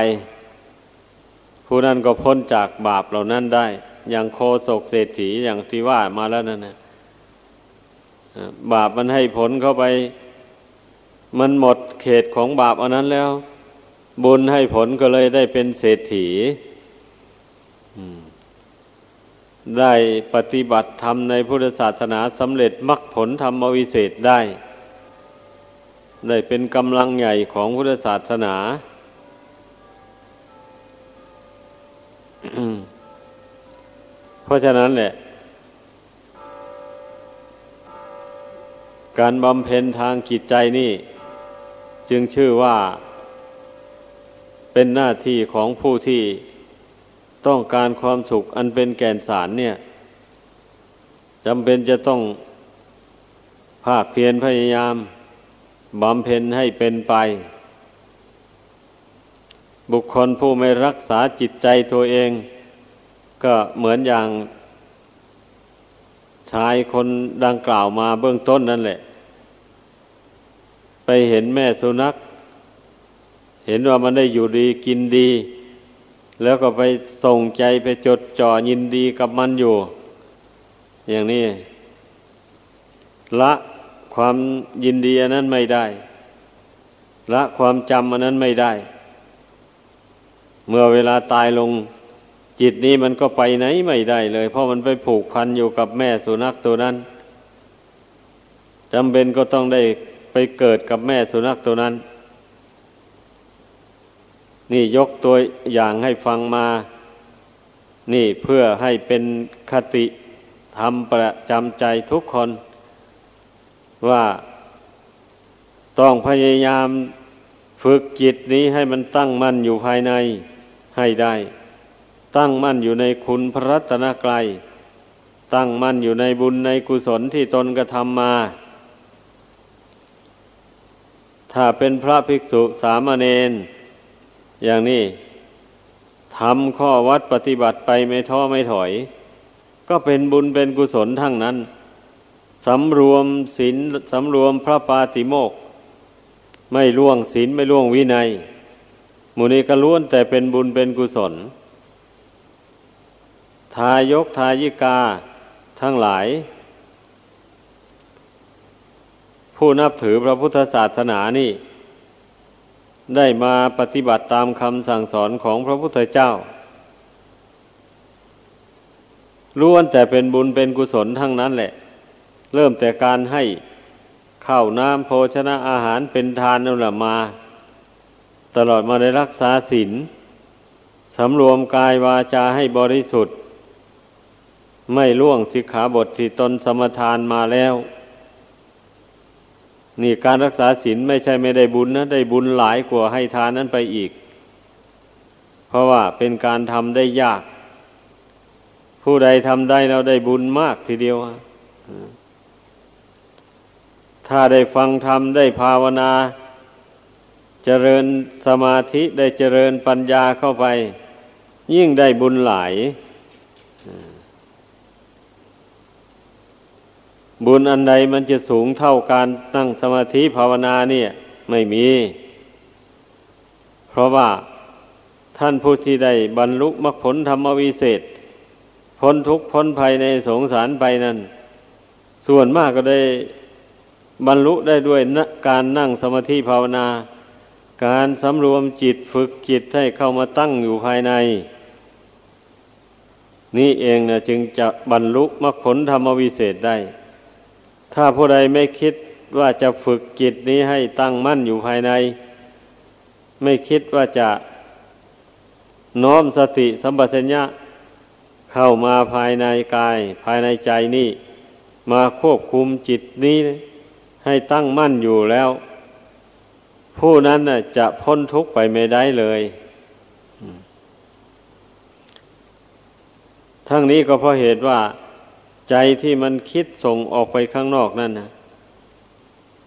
ผู้นั้นก็พ้นจากบาปเหล่านั้นได้ อย่างโคศกเศรษฐีอย่างที่ว่ามาแล้วนั่นนะบาปมันให้ผลเข้าไป มันหมดเขตของบาปอันนั้นแล้ว บุญให้ผลก็เลยได้เป็นเศรษฐีได้ปฏิบัติธรรมในพุทธศาสนาสำเร็จมรรคผลธรรมวิเศษได้ ได้เป็นกำลังใหญ่ของพุทธศาสนาเพราะฉะนั้นแหละ การบำเพ็ญทางจิตใจนี่ จึงชื่อว่า เป็นหน้าที่ของผู้ที่ต้องการความสุขอันเป็นแก่นสารเนี่ยจำเป็นจะต้องภาคเพียรพยายาม บำเพ็ญให้เป็นไป บุคคลผู้ไม่รักษาจิตใจตัวเอง ก็เหมือนอย่าง ชายคนดังกล่าวมาเบื้องต้นนั่นแหละ ไปเห็นแม่สุนัข เห็นว่ามันได้อยู่ดีกินดี แล้วก็ไปส่งใจไปจดจ่อยินดีกับมันอยู่ อย่างนี้ละ ความยินดีอันนั้นไม่ได้ ละความจำอันนั้นไม่ได้ เมื่อเวลาตายลงจิตนี้มันก็ไปไหนไม่ได้เลย เพราะมันไปผูกพันอยู่กับแม่สุนัขตัวนั้นจำเป็นก็ต้องได้ไปเกิดกับแม่สุนัขตัวนั้น นี่ยกตัวอย่างให้ฟังมา นี่เพื่อให้เป็นคติทำประจำใจทุกคน ว่าต้องพยายามฝึกจิตนี้ให้มันตั้งมั่นอยู่ภายในให้ได้ ตั้งมั่นอยู่ในคุณพระรัตนกรัยตั้งมั่นอยู่ในบุญในกุศลที่ตนกระทำมา ถ้าเป็นพระภิกษุสามเณรอย่างนี้ทำข้อวัดปฏิบัติไปไม่ท้อไม่ถอย ก็เป็นบุญเป็นกุศลทั้งนั้น สำรวมศีลสำรวมพระปาติโมก ไม่ล่วงศีลไม่ล่วงวินัยมูนี้ก็ล้วนแต่เป็นบุญเป็นกุศล ทายกทายิกาทั้งหลาย ผู้นับถือพระพุทธศาสนานี่ ได้มาปฏิบัติตามคำสั่งสอนของพระพุทธเจ้าล้วนแต่เป็นบุญเป็นกุศลทั้งนั้นแหละ เริ่มแต่การให้ข้าวน้ำโภชนะอาหารเป็นทานนั่นแหละมา ตลอดมาได้รักษาศีลสำรวมกายวาจาให้บริสุทธิ์ ไม่ล่วงสิกขาบทที่ตนสมทานมาแล้ว นี่การรักษาศีลไม่ใช่ไม่ได้บุญนะ ได้บุญหลายกว่าให้ทานนั้นไปอีก เพราะว่าเป็นการทำได้ยาก ผู้ใดทำได้เราได้บุญมากทีเดียว ถ้าได้ฟังธรรมได้ภาวนา เจริญสมาธิได้เจริญปัญญาเข้าไป ยิ่งได้บุญหลายบุญอันใดมันจะสูงเท่าการนั่งสมาธิภาวนาเนี่ย ไม่มี เพราะว่าท่านผู้ที่ได้บรรลุมรรคผลธรรมวิเศษ พ้นทุกข์พ้นภัยในสงสารไปนั้น ส่วนมากก็ได้ บรรลุได้ด้วยนการนั่งสมาธิภาวนา การสำรวมจิตฝึกจิตให้เข้ามาตั้งอยู่ภายใน นี่เองนะจึงจะบรรลุมรรคผลธรรมวิเศษได้ ถ้าผู้ใดไม่คิดว่าจะฝึกจิตนี้ให้ตั้งมั่นอยู่ภายใน ไม่คิดว่าจะน้อมสติสัมปชัญญะเข้ามาภายในกาย ภายในใจนี่ มาควบคุมจิตนี้ ให้ตั้งมั่นอยู่แล้ว ผู้นั้นจะพ้นทุกข์ไปไม่ได้เลย ทั้งนี้ก็เพราะเหตุว่า ใจที่มันคิดส่งออกไปข้างนอกนั่นนะ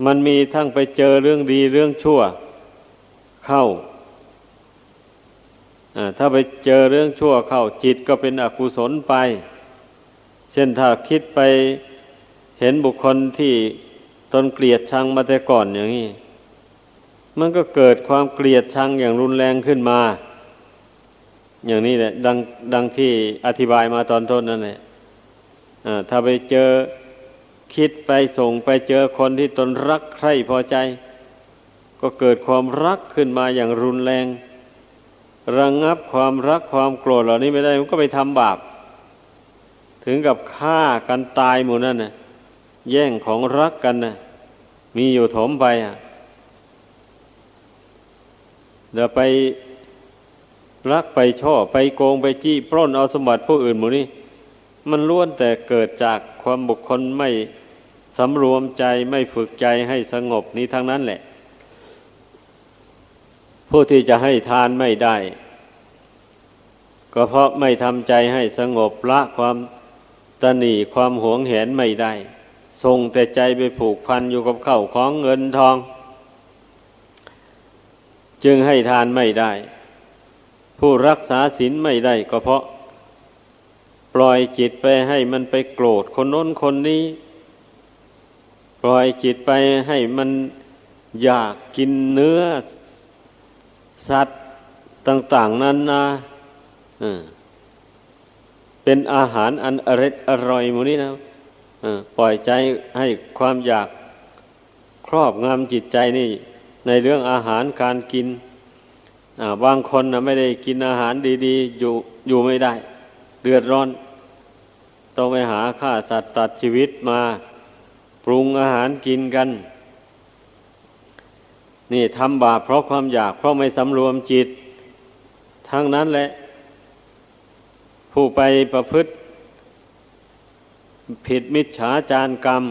มันมีทั้งไปเจอเรื่องดีเรื่องชั่ว เข้าถ้าไปเจอเรื่องชั่วเข้าจิตก็เป็นอกุศลไป เช่นถ้าคิดไปเห็นบุคคลที่ ตนเกลียดชังมาแต่ก่อนอย่างนี้ มันก็เกิดความเกลียดชังอย่างรุนแรงขึ้นมา อย่างนี้แหละดังดังที่อธิบายมาตอนต้นนั่นแหละถ้าไปเจอคิดไปส่งไปเจอคนที่ตนรักใคร่พอใจ ก็เกิดความรักขึ้นมาอย่างรุนแรง ระงงับความรักความโกรธเหล่านี้ไม่ได้มันก็ไปทำบาป ถึงกับฆ่ากันตายหมดนั่นนะแย่งของรักกันนะ มีอยู่ถมไปอะเดี๋ยวไปรักไปช่อไปโกงไปจี้ปล้นเอาสมบัติผู้อื่นหมูนี่มันล้วนแต่เกิดจากความบุคคลไม่สำรวมใจไม่ฝึกใจให้สงบนี้ทั้งนั้นแหละ ผู้ที่จะให้ทานไม่ได้ ก็เพราะไม่ทำใจให้สงบละความตนีความหวงแหนไม่ได้ ทรงแต่ใจไปผูกพันอยู่กับเข้าของเงินทอง จึงให้ทานไม่ได้ ผู้รักษาศีลไม่ได้ก็เพราะ ปล่อยจิตไปให้มันไปโกรธคนโน้นคนนี้ ปล่อยจิตไปให้มันอยากกินเนื้อ สัตว์ต่าง ๆนั้นนะเป็นอาหารอันอร่อยอร่อยมูนี้นะ ปล่อยใจให้ความอยากครอบงำจิตใจนี่ ในเรื่องอาหารการกินบางคนนะไม่ได้กินอาหารดีๆ อยู่อยู่ไม่ได้ เดือดร้อน ต้องไปหาฆ่าสัตว์ตัดชีวิตมาปรุงอาหารกินกัน นี่ทำบาปเพราะความอยาก เพราะไม่สำรวมจิต ทั้งนั้นแหละ ผู้ไปประพฤติ ผิดมิจฉาจารกรรม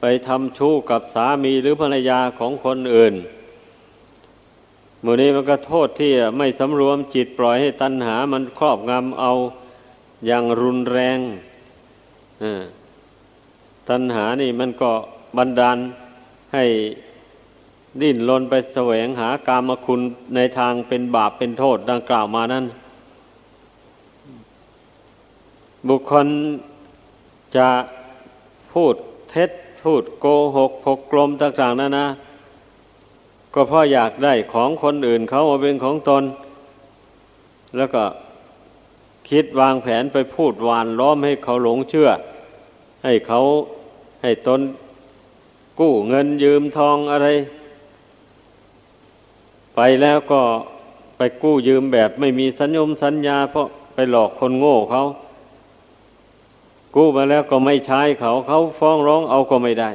ไปทำชู้กับสามีหรือภรรยาของคนอื่นมือนี้มันก็โทษที่ไม่สำรวมจิตปล่อยให้ตัณหามันครอบงำเอาอย่างรุนแรงตัณหานี่มันก็บันดาลให้ดิ้นรนไปแสวงหากามคุณในทางเป็นบาปเป็นโทษดังกล่าวมานั้น บุคคล จะพูดเท็จพูดโกหกพกกลมต่างๆนั่นนะ ก็เพราะอยากได้ของคนอื่นเขามาเป็นของตน แล้วก็คิดวางแผนไปพูดวานล้อมให้เขาหลงเชื่อ ให้เขาให้ตนกู้เงินยืมทองอะไร ไปแล้วก็ไปกู้ยืมแบบไม่มีสัญญมสัญญา เพราะไปหลอกคนโง่เขา กู้มาแล้วก็ไม่ใช้เขาเขาฟ้องร้องเอาก็ไม่ได้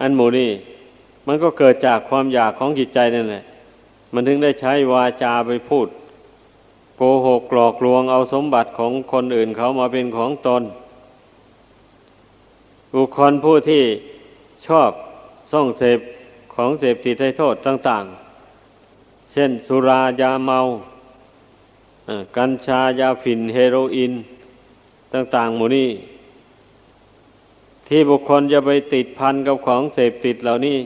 อันหมูนี่มันก็เกิดจากความอยากของจิตใจนั่นแหละ มันถึงได้ใช้วาจาไปพูด โกหกกลอกลวงเอาสมบัติของคนอื่นเขามาเป็นของตน บุคคลผู้ที่ชอบส่องเสพของเสพติดให้โทษต่าง ๆ เช่นสุรายาเมา กัญชายาฝิ่นเฮโรอีน ต่าง ๆ หมู่นี้ที่บุคคลจะไปติดพันกับของเสพติดเหล่านี้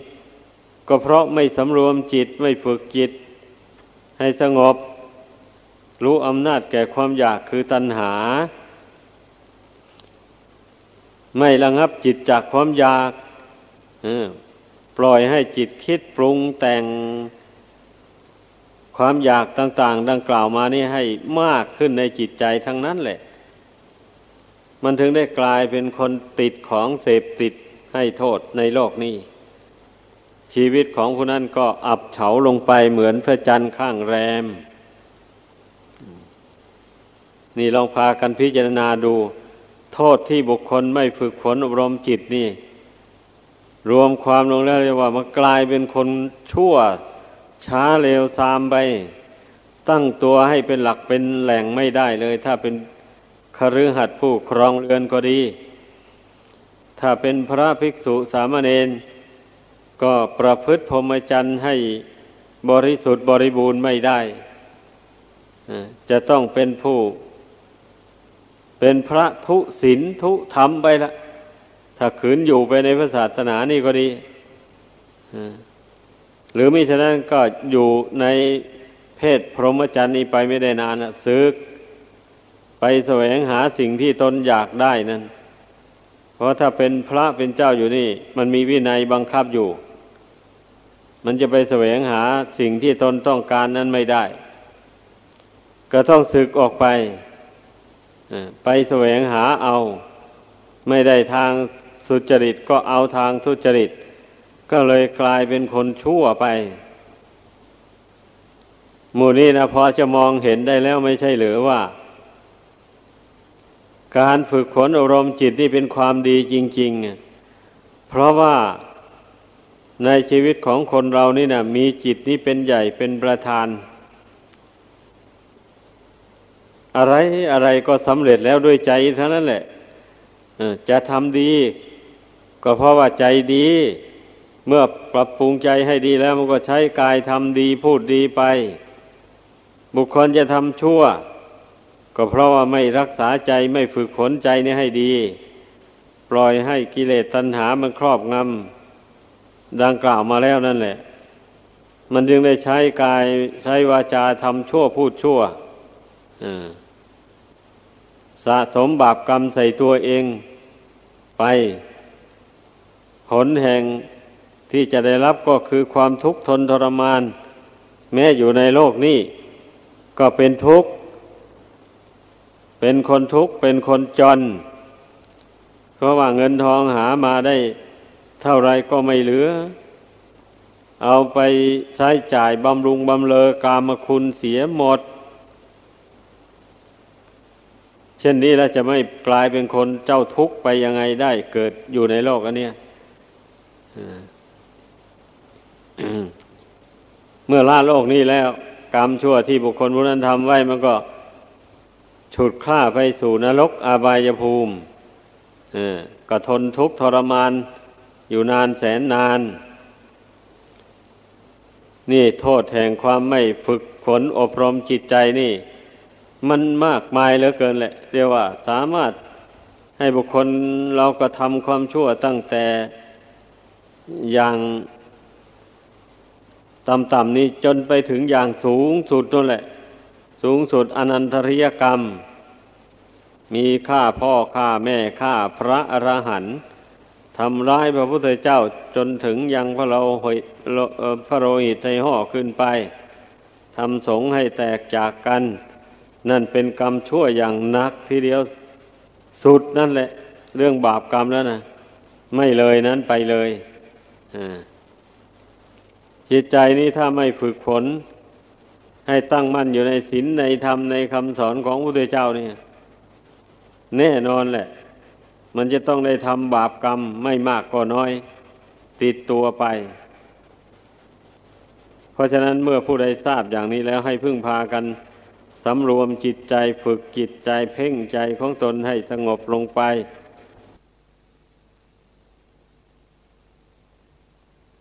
ก็เพราะไม่สำรวมจิตไม่ฝึกจิต ให้สงบ รู้อำนาจแก่ความอยากคือตัณหา ไม่ระงับจิตจากความอยากปล่อยให้จิตคิดปรุงแต่งความอยากต่าง ๆ ดังกล่าวมานี่ให้มากขึ้นในจิตใจทั้งนั้นแหละ มันถึงได้กลายเป็นคนติดของเสพติดให้โทษในโลกนี้ ชีวิตของผู้นั้นก็อับเฉาลงไปเหมือนพระจันทร์ข้างแรม นี่ลองพากันพิจารณาดู โทษที่บุคคลไม่ฝึกฝนอบรมจิตนี่ รวมความลงแล้วเรียกว่ามันกลายเป็นคนชั่วช้าเร็วซามไป ตั้งตัวให้เป็นหลักเป็นแหล่งไม่ได้เลย ถ้าเป็น คฤหัสถ์ผู้ครองเรือนก็ดี ถ้าเป็นพระภิกษุสามเณรก็ประพฤติพรหมจรรย์ให้บริสุทธิ์บริบูรณ์ไม่ได้ จะต้องเป็นผู้ เป็นพระทุศีลทุธรรมไปละ ถ้าขืนอยู่ไปในพระศาสนานี่ก็ดี หรือมิฉะนั้นก็อยู่ในเพศพรหมจรรย์นี้ไปไม่ได้นานซึก ไปแสวงหาสิ่งที่ตนอยากได้นั้น เพราะถ้าเป็นพระเป็นเจ้าอยู่นี่ มันมีวินัยบังคับอยู่ มันจะไปแสวงหาสิ่งที่ตนต้องการนั้นไม่ได้ ก็ต้องศึกออกไปไปแสวงหาเอา ไม่ได้ทางสุจริตก็เอาทางทุจริต ก็เลยกลายเป็นคนชั่วไป หมู่นี้นะพอจะมองเห็นได้แล้วไม่ใช่หรือว่า การฝึกฝนอารมณ์จิตนี่เป็นความดีจริง ๆ เพราะว่าในชีวิตของคนเรานี่นะมีจิตนี้เป็นใหญ่เป็นประธาน อะไรอะไรก็สำเร็จแล้วด้วยใจเท่านั้นแหละจะทำดี ก็เพราะว่าใจดี เมื่อปรับปรุงใจให้ดีแล้วมันก็ใช้กายทำดีพูดดีไป บุคคลจะทำชั่ว ก็เพราะว่าไม่รักษาใจไม่ฝึกฝนใจนี่ให้ดี ปล่อยให้กิเลสตัณหามันครอบงำดังกล่าวมาแล้วนั่นแหละ มันจึงได้ใช้กายใช้วาจาทำชั่วพูดชั่วสะสมบาปกรรมใส่ตัวเองไป ผลแห่งที่จะได้รับก็คือความทุกข์ทนทรมาน แม้อยู่ในโลกนี้ ก็เป็นทุกข์ เป็นคนทุกข์เป็นคนจน เพราะว่าเงินทองหามาได้เท่าไรก็ไม่เหลือ เอาไปใช้จ่ายบำรุงบำเลอกามคุณเสียหมด เช่นนี้แล้วจะไม่กลายเป็นคนเจ้าทุกข์ไปยังไงได้เกิดอยู่ในโลกอันนี้เมื่อละโลกนี้แล้ว กรรมชั่วที่บุคคลผู้นั้นทำไว้มันก็ ฉุดคล้าไปสู่นรกอาบายภูมิก็ทนทุกข์ทรมานอยู่นานแสนนาน นี่โทษแห่งความไม่ฝึกฝนอบรมจิตใจนี่ มันมากมายเหลือเกินแหละเรียกว่าสามารถให้บุคคลเราก็ทำความชั่วตั้งแต่อย่างต่ำๆนี้จนไปถึงอย่างสูงสุดนั่นแหละ สูงสุดอนันตริยกรรม มีฆ่าพ่อฆ่าแม่ฆ่าพระอรหันต์ทำร้ายพระพุทธเจ้าจนถึงยังพระเราพระโรหิตในห่อขึ้นไปทำสงให้แตกจากกัน นั่นเป็นกรรมชั่วอย่างนักทีเดียวสุดนั่นแหละ เรื่องบาปกรรมแล้วนะไม่เลยนั้นไปเลยจิตใจนี้ถ้าไม่ฝึกฝน ให้ตั้งมั่นอยู่ในศีลในธรรมในคำสอนของพระพุทธเจ้านี่แน่นอนแหละ มันจะต้องได้ทำบาปกรรมไม่มากก็น้อย ติดตัวไป เพราะฉะนั้นเมื่อผู้ใดทราบอย่างนี้แล้วให้พึ่งพากันสำรวมจิตใจฝึกจิตใจเพ่งใจของตนให้สงบลงไป